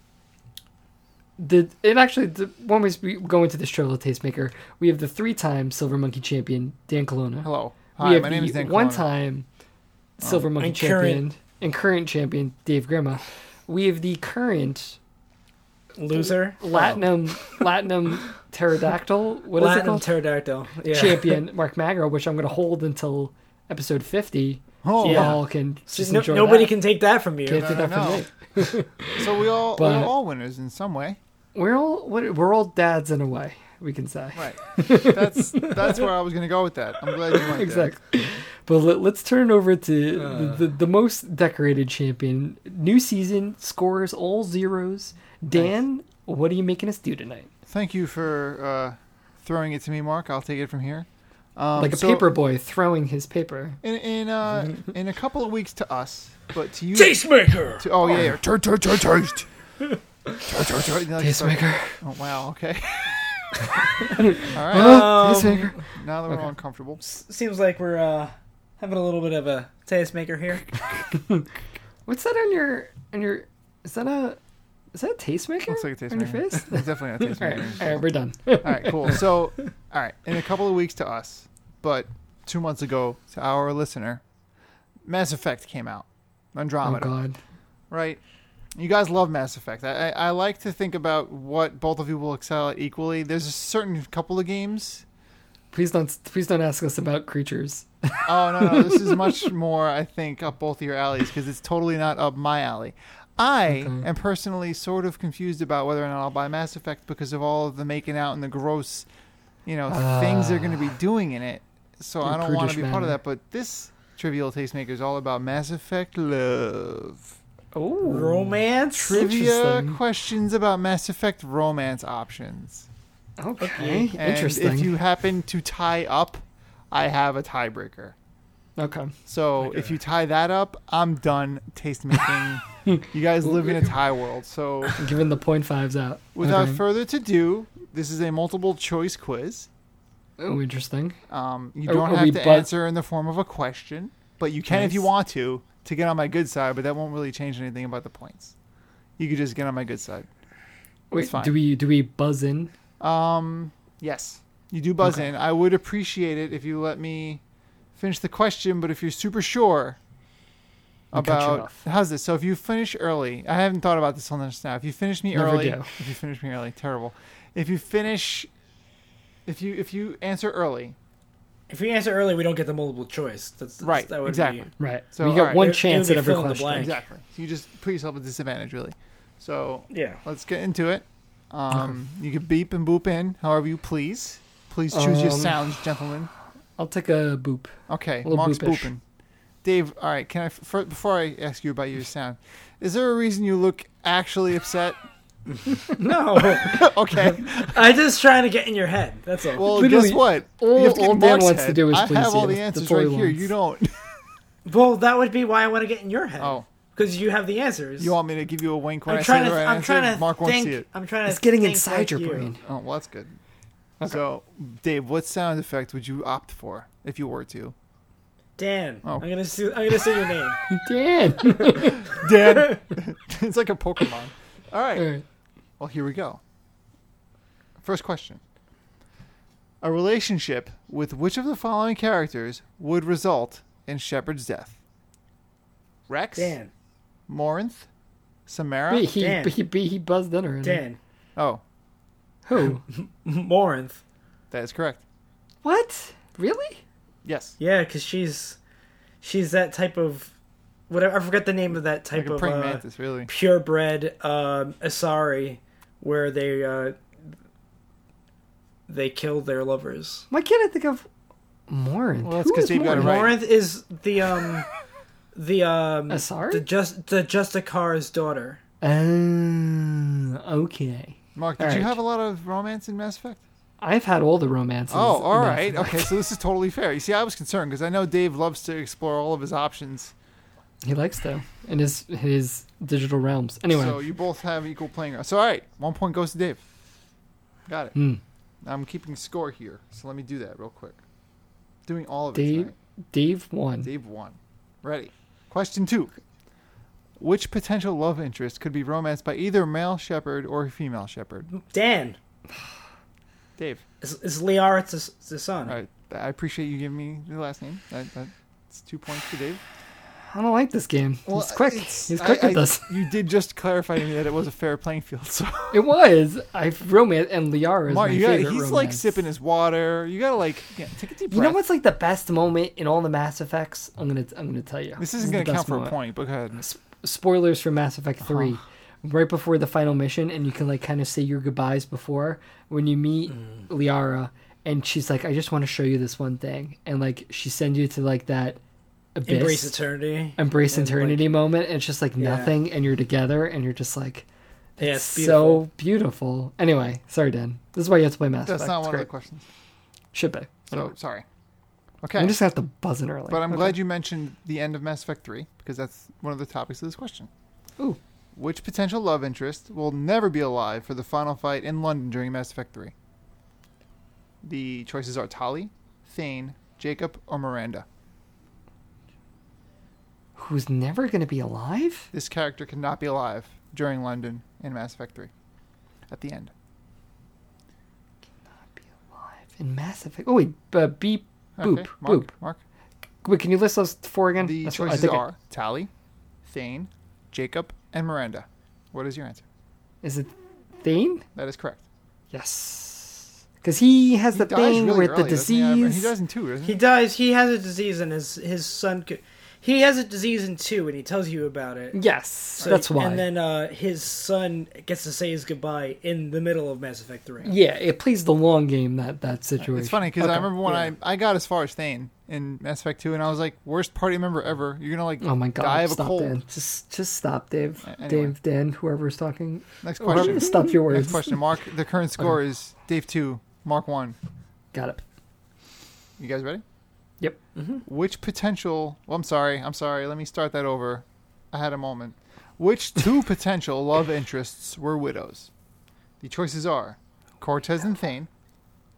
S3: The it actually the, when we go into this trail of Tastemaker, we have the three-time Silver Monkey champion Dan Colonna.
S2: Hello,
S3: we
S2: hi,
S3: have
S2: my name
S3: the
S2: is Dan. Oh.
S3: one-time Silver Monkey
S1: And
S3: champion
S1: current-
S3: and current champion Dave Grima. We have the current
S1: Loser.
S3: Latinum Latinum pterodactyl. What is it
S1: Platinum
S3: called?
S1: pterodactyl. Yeah.
S3: champion Mark Magro, which I'm going to hold until episode 50.
S2: Oh,
S3: So
S1: Yeah.
S3: y'all can just
S1: No-
S3: enjoy
S1: nobody
S3: that.
S1: can take that from you.
S3: Can't
S2: No,
S3: take
S2: no,
S3: that from me.
S2: so we all
S3: But-
S2: we're all winners in some way,
S3: We're all we're all dads in a way. We can say
S2: right? that's that's where I was going to go with that. I'm glad you went there.
S3: exactly. But let, let's turn over to
S1: Uh.
S3: the, the, the most decorated champion. New season scores all zeros. Dan, what are you making us do tonight?
S2: Thank you for uh, throwing it to me, Mark. I'll take it from here. Um,
S3: like a
S2: so-
S3: paper boy throwing his paper.
S2: in in uh in a couple of weeks to us, but to you,
S1: Tastemaker.
S2: to, oh yeah, yeah. taste, taste, taste,
S3: Tastemaker.
S2: Oh wow, okay. All right,
S1: Um,
S3: Tastemaker.
S2: now that we're
S3: okay.
S2: all uncomfortable.
S1: s- seems like we're uh, having a little bit of a tastemaker here.
S3: What's that on your on your? Is that a is that a tastemaker?
S2: Looks like a
S3: on your face.
S2: It's definitely not
S3: all right,
S2: tastemaker.
S3: all right, we're done.
S2: All right, cool. So, all right, in a couple of weeks to us, but two months ago to our listener, Mass Effect came out. Andromeda.
S3: Oh God.
S2: right? You guys love Mass Effect. I, I, I like to think about what both of you will excel at equally. There's a certain couple of games.
S3: Please don't please don't ask us about creatures.
S2: Oh no, no, this is much more. I think up both of your alleys because it's totally not up my alley. I
S3: Okay.
S2: am personally sort of confused about whether or not I'll buy Mass Effect because of all of the making out and the gross, you know, things they're going to be doing in it. So I don't want to be part of that. But this Trivial Tastemaker is all about Mass Effect love.
S3: Oh,
S1: Romance.
S2: Trivia questions about Mass Effect romance options.
S3: Okay,
S2: And
S3: interesting.
S2: if you happen to tie up, I have a tiebreaker.
S3: Okay,
S2: So if you tie that up, I'm done taste making. you guys live in a tie world. So
S3: giving the point fives out.
S2: without
S3: okay.
S2: further ado, this is a multiple choice quiz.
S3: oh, interesting.
S2: Um, you
S3: Are-
S2: don't
S3: are
S2: have to
S3: but-
S2: answer in the form of a question, but you can if you want to to get on my good side. But that won't really change anything about the points. You could just get on my good side.
S3: Wait,
S2: fine.
S3: do we do we buzz in?
S2: Um, Yes, you do buzz
S3: Okay.
S2: in. I would appreciate it if you let me finish the question, but if you're super sure
S3: I'll cut you
S2: about how's this? So if you finish early, I haven't thought about this on this now. If you finish me
S3: Never
S2: early,
S3: do.
S2: if you finish me early, terrible. If you finish, if you if you answer early,
S1: If we answer early, we don't get the multiple choice. That's, that's
S2: Right,
S1: That would
S2: exactly.
S1: Be,
S3: Right.
S2: So,
S3: we got
S2: alright.
S3: one
S1: It- it
S3: chance at every
S1: fill in the
S3: question.
S1: blank.
S2: exactly. So you just put yourself at disadvantage, really. So
S1: yeah.
S2: let's get into it. Um, you can beep and boop in however you please. Please choose your
S3: Um,
S2: sounds, gentlemen.
S3: I'll take a boop.
S2: Okay,
S3: little
S2: Mark's
S3: boopish.
S2: booping. Dave, all right. Can I for, before I ask you about your sound? Is there a reason you look actually upset?
S1: No,
S2: okay.
S1: I'm just trying to get in your head. That's all.
S2: Well,
S3: Literally,
S2: guess what?
S3: all-
S2: You have to get
S3: all
S2: in
S3: Dan
S2: Mark's
S3: wants to do is
S2: I
S3: please
S2: have all the
S3: That's
S2: answers
S3: all
S2: right
S3: he
S2: here. You don't.
S1: well, that would be why I want to get in your head.
S2: Oh,
S1: because you have the answers.
S2: you want me to give you a wink when
S1: I'm
S2: I say
S1: trying
S2: the
S1: to.
S2: right
S1: I'm
S2: answer?
S1: trying to
S2: Mark
S1: think.
S2: won't see it.
S1: I'm trying to.
S3: It's getting
S1: think
S3: inside
S1: like
S3: your
S1: you.
S3: brain.
S2: Oh, well, that's good. So, Dave, what sound effect would you opt for if you were to?
S1: Dan.
S2: Oh.
S1: I'm gonna. See, I'm gonna say your name.
S3: Dan.
S2: Dan. it's like a Pokemon. All right.
S3: Alright.
S2: Well, here we go. First question. A relationship with which of the following characters would result in Shepard's death? Wrex,
S1: Dan.
S2: Morinth, Samara.
S3: He, he,
S1: Dan.
S3: he, he, he buzzed in already.
S1: Dan.
S2: Oh,
S3: Who?
S1: Morinth.
S2: that is correct.
S3: what? Really?
S2: Yes.
S1: Yeah, because she's she's that type of whatever. I forget the name of that type
S2: Like
S1: of
S2: praying
S1: uh,
S2: mantis, really.
S1: purebred um, Asari, where they uh, they kill their lovers.
S3: Why can't I think of Morin?
S2: Well, that's because
S3: is
S2: Dave got it
S3: Morin?
S2: right.
S1: Morinth is the um the um
S3: Asari?
S1: the just the Justicar's daughter.
S3: Oh, okay.
S2: Mark, did
S3: All
S2: you
S3: right.
S2: have a lot of romance in Mass Effect?
S3: I've had all the romances.
S2: Oh, all
S3: in Mass
S2: right.
S3: Effect.
S2: Okay, so this is totally fair. You see, I was concerned because I know Dave loves to explore all of his options.
S3: He likes to in his his digital realms. Anyway,
S2: So you both have equal playing ground. So all right, one point goes to Dave. Got it.
S3: Hmm.
S2: I'm keeping score here, so let me do that real quick. Doing all of it.
S3: Dave
S2: tonight.
S3: Dave won.
S2: Dave won. Ready. Question two. Which potential love interest could be romanced by either male Shepard or female Shepard?
S1: Dan
S2: Dave.
S1: is, is Liara the, T'Soni.
S2: All right. I appreciate you giving me the last name. That, that's two points for Dave.
S3: I don't like this game. He's quick.
S2: it's-
S3: He's
S2: I-
S3: quick with
S2: I-
S3: us.
S2: You did just clarify to me that it was a fair playing field. So
S3: It was. I've romance and Liara is
S2: Mark,
S3: my
S2: you gotta,
S3: favorite
S2: he's like sipping his water. You gotta like yeah, take a deep breath.
S3: You know what's like the best moment in all the Mass Effects? I'm gonna I'm gonna tell you.
S2: This
S3: is
S2: isn't
S3: the
S2: gonna count
S3: best
S2: for a point, but go ahead.
S3: S- spoilers for Mass Effect 3. Right before the final mission, and you can like kind of say your goodbyes before when you meet
S2: Mm.
S3: Liara, and she's like, "I just want to show you this one thing," and like she sends you to like that abyss,
S1: Embrace eternity.
S3: embrace
S1: And,
S3: eternity moment, and it's just like
S1: Yeah.
S3: nothing, and you're together, and you're just like,
S1: Yeah,
S3: it's
S1: it's
S3: so beautiful. Anyway, sorry, Dan. This is why you have to play Mass
S2: That's
S3: Effect.
S2: That's not
S3: It's
S2: one of the
S3: great.
S2: questions.
S3: Should be.
S2: So
S3: Anyway.
S2: sorry. Okay.
S3: I'm just gonna have to buzz in early.
S2: But I'm
S3: Okay.
S2: glad you mentioned the end of Mass Effect 3 because that's one of the topics of this question.
S3: Ooh.
S2: Which potential love interest will never be alive for the final fight in London during Mass Effect 3? The choices are Tali, Thane, Jacob, or Miranda.
S3: Who's never gonna be alive?
S2: This character cannot be alive during London in Mass Effect 3. At the end.
S3: Not be alive in Mass Effect. Oh wait, uh, beep. Boop,
S2: Okay, Mark,
S3: boop.
S2: Mark.
S3: Wait, can you list those four again?
S2: The
S3: That's what- I
S2: choices
S3: think I-
S2: are Tali, Thane, Jacob, and Miranda. What is your answer?
S3: Is it Thane?
S2: That is correct.
S3: Yes. Because he has
S2: He
S3: the thing
S2: really
S3: with
S2: early,
S3: the
S2: doesn't he?
S3: Disease.
S2: He does in two, doesn't
S1: He
S2: he?
S1: dies. He has a disease, and his his son. could- He has a disease in two, and he tells you about it.
S3: Yes,
S1: So-
S3: that's why.
S1: And then uh, his son gets to say his goodbye in the middle of Mass Effect Three.
S3: yeah, it plays the long game that that situation.
S2: It's funny because I remember when
S1: yeah.
S2: I, I got as far as Thane in Mass Effect 2, and I was like, worst party member ever. You're gonna like
S3: Oh my god!
S2: die of a
S3: stop,
S2: cold.
S3: Dan. Just just stop, Dave.
S2: A- anyway.
S3: Dave, Dan, whoever's talking.
S2: Next
S3: Whoever-
S2: question.
S3: stop your words.
S2: Next question. Mark, the current score is Dave 2, Mark 1.
S3: Got it.
S2: You guys ready?
S3: Yep. Mm-hmm.
S2: Which potential. Well, I'm sorry. I'm sorry. Let me start that over. I had a moment. Which two potential love interests were widows? The choices are Cortez and Thane,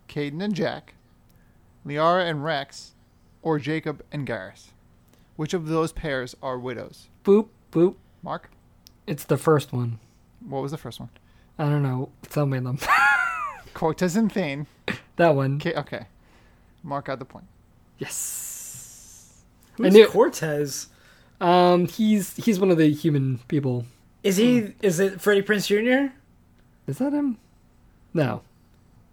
S2: Kaidan and Jack, Liara and Wrex, or Jacob and Garrus. Which of those pairs are widows?
S3: Boop boop.
S2: Mark,
S3: It's the first one.
S2: what was the first one?
S3: I don't know. Tell me them.
S2: Cortez and Thane.
S3: That one.
S2: Okay, okay. Mark out the point.
S3: Yes.
S1: Who's
S3: knew-
S1: Cortez?
S3: Um, he's he's one of the human people.
S1: Is he? Is it Freddie Prinze Jr.?
S3: Is that him? No.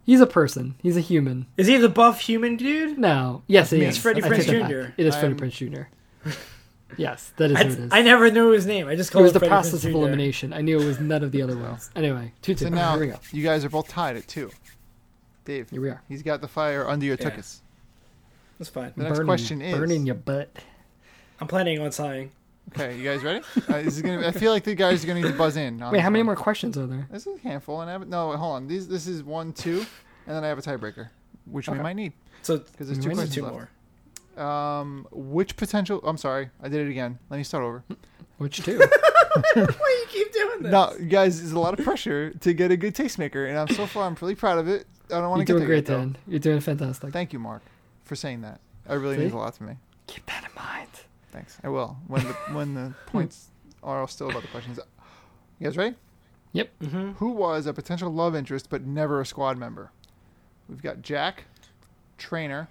S3: He's a person. He's a human.
S1: Is he the buff human dude?
S3: No. Yes, it
S2: me.
S3: is.
S2: It's
S1: Freddie
S3: I
S1: Prinze Jr..
S3: back. It is Freddie
S2: I'm-
S3: Prinze Jr. yes, that is who it is.
S1: I, I never knew his name. I just called
S3: it
S1: called
S3: was
S1: him
S3: the
S1: Freddie
S3: process
S1: Prinze
S3: of elimination. I knew it was none of the other ones. Anyway, two two.
S2: So now
S3: Here we go.
S2: you guys are both tied at two. Dave,
S3: Here we are.
S2: he's got the fire under your
S1: Yeah.
S2: tuchus.
S1: That's fine.
S2: The next
S3: burning,
S2: question is-
S3: burning your butt.
S1: I'm planning on sighing.
S2: Okay, you guys ready? Uh, this is gonna. I feel like the guys are gonna need to buzz in. on
S3: Wait, how many more questions are there?
S2: This is a handful, and I have no. Hold on. These. This is one, two, and then I have a tiebreaker, which we might need
S1: So
S2: because there's two
S3: might need
S2: questions
S1: two
S2: left.
S1: more.
S2: Um, which potential? I'm sorry, I did it again. Let me start over.
S3: Which two?
S1: Why you keep doing this?
S2: No, you guys, there's a lot of pressure to get a good tastemaker, and I'm so far I'm really proud of it. I don't want
S3: You're
S2: to get
S3: doing great,
S2: yet, though.
S3: Dan. You're doing fantastic.
S2: Thank you, Mark, for saying that. It really
S3: See?
S2: means a lot to me.
S3: Keep that in mind.
S2: Thanks. I will when the when the points are still about the questions. You guys ready?
S1: Mm-hmm.
S2: Who was a potential love interest but never a squad member? We've got Jack, Traynor,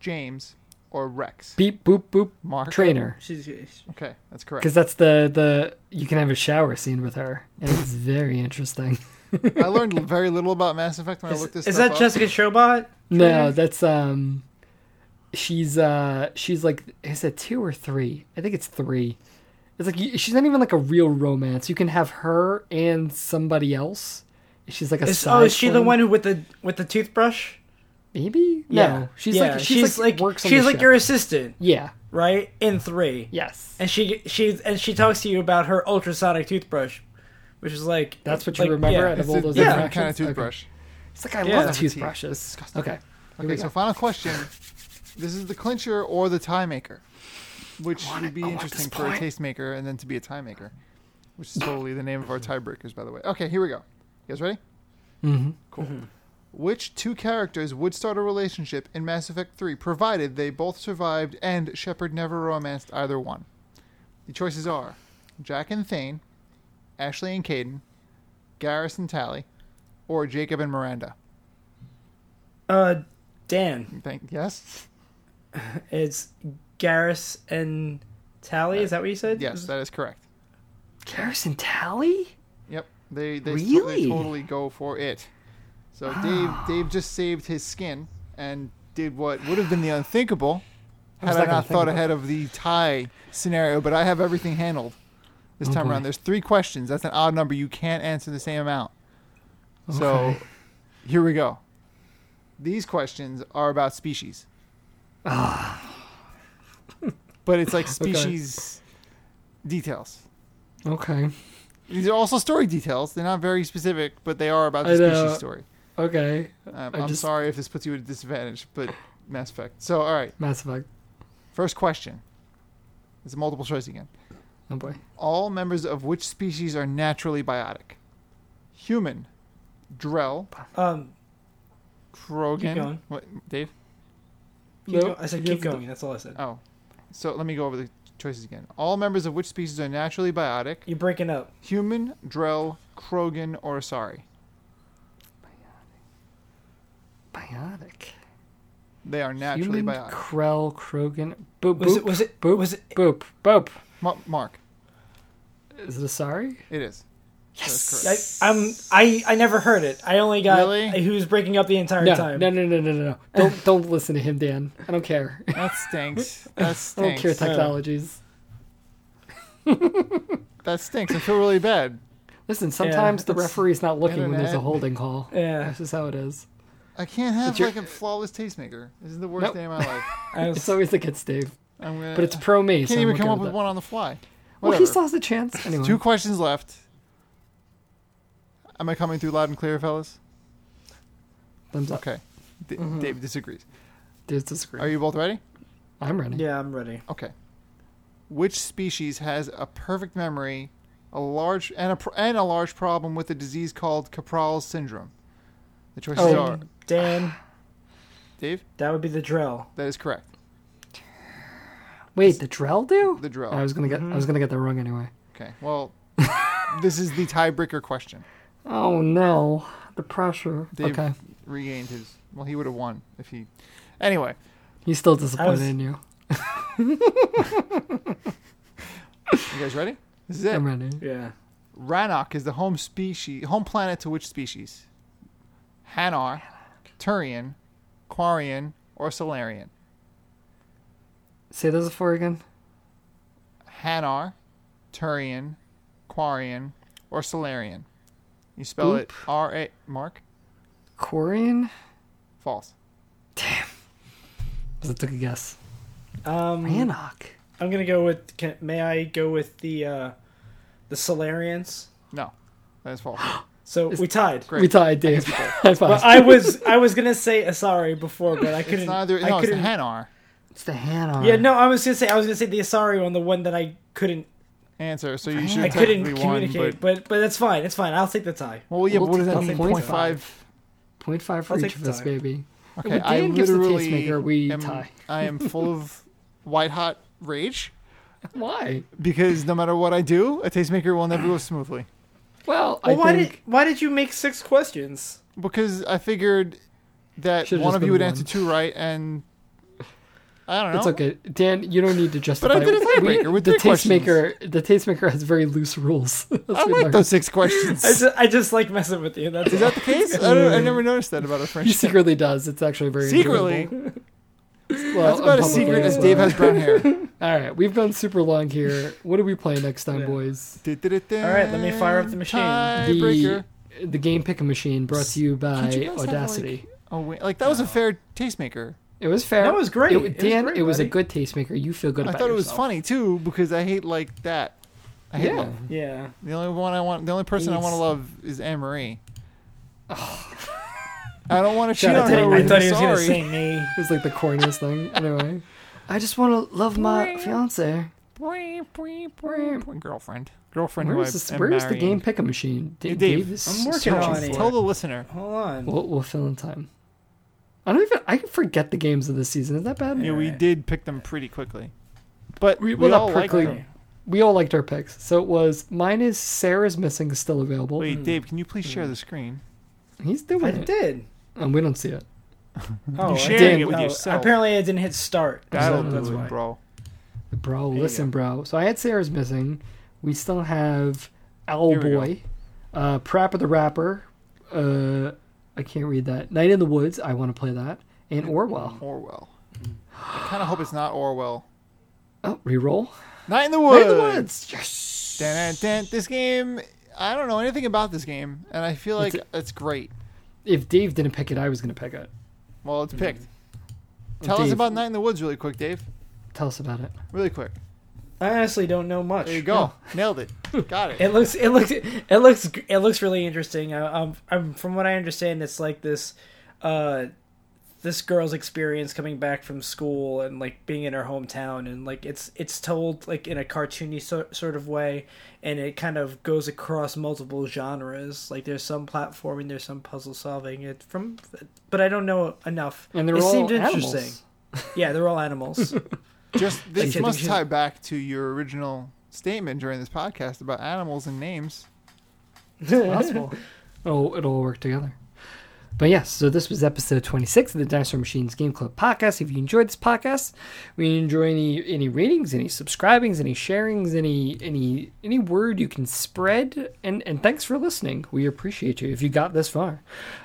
S2: James, or Wrex.
S3: Beep boop boop.
S2: Mark.
S3: Traynor.
S1: She's
S2: Okay, that's correct.
S3: Because that's the the you can have a shower scene with her, and it's very interesting.
S2: I learned very little about Mass Effect when I
S1: is,
S2: looked this
S1: is
S2: stuff
S1: that
S2: up.
S1: Jessica Chobot?
S3: No, that's um, she's uh, she's like is it two or three? I think it's three. It's like she's not even like a real romance. You can have her and somebody else. She's like a
S1: Is,
S3: side
S1: oh, is she the one who with the with the toothbrush?
S3: Maybe
S1: Yeah,
S3: no. She's
S1: yeah.
S3: like she's, like, works. On
S1: she's
S3: the
S1: like
S3: ship.
S1: your assistant,
S3: yeah.
S1: right? In three,
S3: Yes.
S1: and she she and she talks to you about her ultrasonic toothbrush, which is like
S3: That's what you
S1: like,
S3: remember
S1: yeah.
S3: out of
S2: It's
S3: all those
S2: different
S3: interactions?
S2: kind of
S3: Okay.
S2: toothbrush.
S3: It's like I
S1: Yeah.
S3: love
S2: That's a teeth.
S3: toothbrushes.
S2: That's.
S3: Okay.
S2: Okay, so final question. This is the clincher or the tie maker, which
S3: want
S2: would
S3: it.
S2: be
S3: I want
S2: interesting
S3: this
S2: for a
S3: point.
S2: taste maker and then to be a tie maker, which is totally the name of our tiebreakers, by the way. Okay, here we go. You guys ready?
S3: Mm-hmm.
S2: Cool. Which two characters would start a relationship in Mass Effect 3, provided they both survived and Shepard never romanced either one? The choices are Jack and Thane, Ashley and Kaidan, Garrus and Tali, or Jacob and Miranda.
S1: Uh, Dan,
S2: Thank yes,
S1: it's Garrus and Tali. Is uh, that what you said?
S2: yes, that is correct.
S3: Garrus and Tali?
S2: Yep, they they,
S3: Really?
S2: they totally go for it. So ah. Dave Dave just saved his skin and did what would have been the unthinkable
S3: I
S2: had I
S3: not gonna
S2: not
S3: think
S2: thought ahead of the tie scenario. But I have everything handled this
S3: Oh,
S2: time around. There's three questions. That's an odd number. You can't answer the same amount. So
S3: Okay.
S2: here we go. These questions are about species. but it's like species details.
S3: Okay.
S2: These are also story details. They're not very specific, but they are about the
S3: I know.
S2: species story.
S3: Okay.
S2: Um,
S3: I
S2: I'm
S3: just-
S2: sorry if this puts you at a disadvantage, but Mass Effect. So, all right.
S3: Mass Effect.
S2: First question. It's a multiple choice again.
S3: Oh boy.
S2: All members of which species are naturally biotic? Human, Drell,
S1: Um,
S2: Krogan.
S1: going.
S2: What, Dave?
S1: Keep
S3: Nope.
S1: going. I said keep
S3: have to-
S1: going. That's all I said.
S2: Oh. So let me go over the choices again. All members of which species are naturally biotic?
S1: You're breaking up.
S2: Human, Drell, Krogan, or Asari?
S3: Biotic.
S2: They are naturally
S3: Human,
S2: biotic.
S3: Krell, Krogan. Boop,
S1: Was it? Was it?
S3: boop,
S1: Was it?
S3: boop, boop.
S2: Ma- Mark,
S3: Is it a sorry?
S2: it is.
S3: Yes.
S1: I, I'm. I. I never heard it. I only got.
S2: Really?
S1: He was breaking up the entire
S3: No,
S1: time.
S3: no, no, no, no, no, no. Don't, don't listen to him, Dan. I don't care.
S2: That stinks. That
S3: I don't
S2: stinks.
S3: care uh. technologies.
S2: That stinks. I feel really bad.
S3: Listen, sometimes the referee's not looking when there's a holding call.
S1: Yeah.
S3: That's just how it is.
S2: I can't have
S3: It's your-
S2: like a flawless tastemaker. This is the worst
S3: Nope.
S2: day of my life.
S1: I was,
S3: It's always the kid Steve.
S2: I'm gonna,
S3: But it's pro me.
S2: I
S3: so
S2: can't
S3: I'm
S2: even come up
S3: with
S2: with
S3: it.
S2: one on the fly.
S3: Well, he still has a chance. Anyway.
S2: Two questions left. Am I coming through loud and clear, fellas?
S3: Thumbs up.
S2: Okay. D-
S1: Mhm.
S2: Dave disagrees.
S3: Dudes disagree.
S2: Are you both ready?
S3: I'm ready.
S1: yeah, I'm ready.
S2: Okay. Which species has a perfect memory, a large and a pr- and a large problem with a disease called Kepral's syndrome? The choices
S3: Oh.
S2: are
S1: Dan,
S2: Dave.
S1: that would be the Drell.
S2: That is correct.
S3: Wait, the Drell do?
S2: The Drell.
S3: I was gonna get. I was gonna get that wrong anyway.
S2: Okay. Well, this is the tiebreaker question.
S3: Oh no, the pressure.
S2: Dave
S3: Okay.
S2: regained his. Well, he would have won if he. Anyway,
S3: He's still disappointed
S1: was-
S3: in you.
S2: you guys ready? This is it.
S3: I'm ready.
S1: Yeah.
S2: Rannoch is the home species, home planet to which species? Hanar, Turian, Quarian, or Salarian?
S3: Say those four again.
S2: Hanar, Turian, Quarian, or Salarian? You spell it R A Mark?
S3: Quarian?
S2: False.
S3: Just took a guess.
S1: Um,
S3: Rannoch.
S1: I'm gonna go with. Can, may I go with the uh, the Salarians?
S2: No, that is false.
S1: So we tied.
S2: Great.
S3: We tied, Dave. High five.
S1: Well, I was I was gonna say Asari before, but I couldn't.
S2: It's neither.
S1: I
S2: No, it's the
S1: couldn't.
S2: Hanar
S3: it's the Hanar.
S1: yeah, no, I was gonna say I was gonna say the Asari one, the one that I couldn't.
S2: Answer. So you should
S1: I couldn't
S2: technically won.
S1: communicate,
S2: But,
S1: but but that's fine. It's fine. I'll take the tie.
S2: well, yeah.
S3: We'll
S2: but what does that mean?
S3: point
S2: Point five.
S3: Point five for
S1: I'll
S3: each of us,
S1: tie.
S3: baby.
S2: Okay, I
S3: Dan gives the
S2: literally
S3: tastemaker, we
S2: am,
S3: tie.
S2: I am full of white hot rage
S3: Why?
S2: because no matter what I do, a tastemaker will never go smoothly.
S3: Well,
S1: Well,
S3: I
S1: why
S3: think
S1: did why did you make six questions?
S2: Because I figured that
S3: Should've
S2: one of you would
S3: one.
S2: answer two right, and I don't know.
S3: it's okay. Dan, you don't need to justify.
S2: I did a
S3: it. We-
S2: tiebreaker with
S3: the
S2: three questions.
S3: tastemaker. The tastemaker has very loose rules.
S2: I
S3: what
S2: like
S3: learned.
S2: those six questions.
S1: I just, I just like messing with you. That's
S2: Is that the case? I, don't, I never noticed that about a
S3: He
S2: friendship.
S3: secretly does. It's actually very
S2: Secretly,
S3: enjoyable. Well,
S2: that's about as secret as. Dave has brown hair.
S3: All right, we've gone super long here. What do we play next time,
S1: Yeah.
S3: boys?
S2: All
S1: All right, let me fire up the machine.
S3: The the game picking machine brought to you by
S2: you guys have,
S3: Audacity.
S2: Oh wait, like that was a fair tastemaker.
S3: It was fair.
S1: That was great.
S3: It,
S1: It was
S3: Dan,
S1: great,
S3: it was a
S1: buddy.
S3: good tastemaker. You feel good
S2: I
S3: about
S2: thought it was funny too because I hate like that. I hate
S3: Yeah.
S2: love.
S1: Yeah.
S2: The only one I want, the only person I want to love is Anne Marie. I don't want to cheat
S3: Shout out
S2: on
S3: to
S2: her.
S3: Anne
S1: I
S2: with
S1: thought he was gonna say me.
S3: It was like the corniest thing. Anyway, I just want to love my fiance.
S2: Girlfriend, girlfriend. who
S3: Where's,
S2: I
S3: this, where's the
S2: marrying.
S3: game picking machine? D-
S2: Hey, Dave,
S1: I'm working
S3: searching
S1: on it.
S2: Tell the listener.
S1: Hold on.
S3: We'll, we'll fill in time. I don't even. I can forget the games of the season. Is that bad?
S2: Yeah, we did pick them pretty quickly, but
S3: We-
S2: we,
S3: not
S2: all like
S3: quickly.
S2: them.
S3: We all liked our picks. So it was mine is Sarah's missing still available.
S2: Wait, Dave, can you please share the screen?
S3: He's doing
S1: I
S3: it.
S1: did.
S3: And we don't see it.
S1: Oh,
S2: You're
S1: I
S2: sharing
S1: did.
S2: it with
S1: Oh,
S2: yourself.
S1: Apparently, I didn't hit start.
S2: That'll
S1: so
S2: do
S1: that's
S2: it,
S1: why.
S2: bro.
S3: Bro,
S2: you
S3: listen, bro. So I had Sarah's missing. We still have Owl
S2: Here we go.
S3: Boy, uh, PaRappa the Rapper. Uh, I can't read that. Night in the Woods. I want to play that. And Orwell.
S2: Orwell. I kind of hope it's not Orwell.
S3: Oh, reroll.
S2: Night in the
S3: Night
S2: Woods.
S3: in the Woods. Yes.
S2: Dun, dun, dun. This game, I don't know anything about this game, and I feel like
S3: It's
S2: it's, great.
S3: If Dave didn't pick it, I was going to pick it.
S2: Well, it's picked. Mm-hmm. Tell us about Night in the Woods really quick, Dave.
S3: Tell us about it.
S2: Really quick.
S1: I honestly don't know much.
S2: There you go. Nailed it. Got it.
S1: It looks, it looks, it looks, it looks really interesting. I, um, I'm, from what I understand, it's like this, uh, this girl's experience coming back from school and like being in her hometown, and like it's it's told like in a cartoony so, sort of way, and it kind of goes across multiple genres. Like there's some platforming, there's some puzzle solving. It from, but I don't know enough.
S3: And they're
S1: it
S3: all
S1: seemed
S3: animals.
S1: interesting. Yeah, they're all animals.
S2: Just this
S1: Like,
S2: must
S1: she's-
S2: tie back to your original statement during this podcast about animals and names.
S3: possible. it'll, it'll all work together. But yes, so this was episode 26 of the Dinosaur Machines Game Club podcast. If you enjoyed this podcast, we enjoy any any ratings, any subscribings, any sharings, any any any word you can spread. And and thanks for listening. We appreciate you. If you got this far,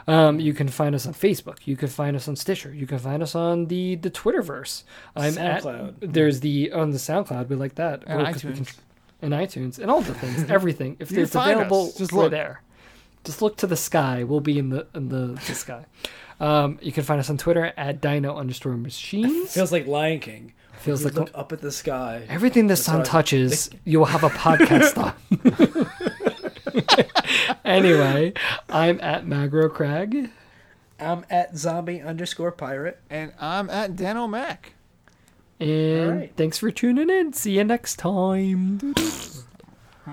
S3: um, you can find us on Facebook. You can find us on Stitcher. You can find us on the the Twitterverse. I'm
S1: SoundCloud.
S3: at there's the on the SoundCloud. We like that.
S2: And
S3: Or 'cause we
S2: iTunes.
S3: can- and iTunes and all the things, everything. If it's
S2: us.
S3: available,
S2: Just look.
S3: there. Just look to the sky. We'll be in the in the, the sky. Um, you can find us on Twitter at Dino underscore Machines.
S1: Feels like Lion King.
S3: Feels
S1: You
S3: like
S1: look up at the sky.
S3: everything the
S1: That's
S3: sun
S1: right.
S3: touches, you'll have a podcast on. anyway, I'm at Magro Crag.
S1: I'm at zombie underscore pirate.
S2: And I'm at Dan O'Mac.
S3: And
S1: Alright.
S3: thanks for tuning in. See you next time.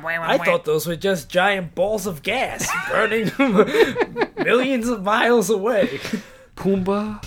S1: I thought those were just giant balls of gas burning millions of miles away.
S3: Pumbaa.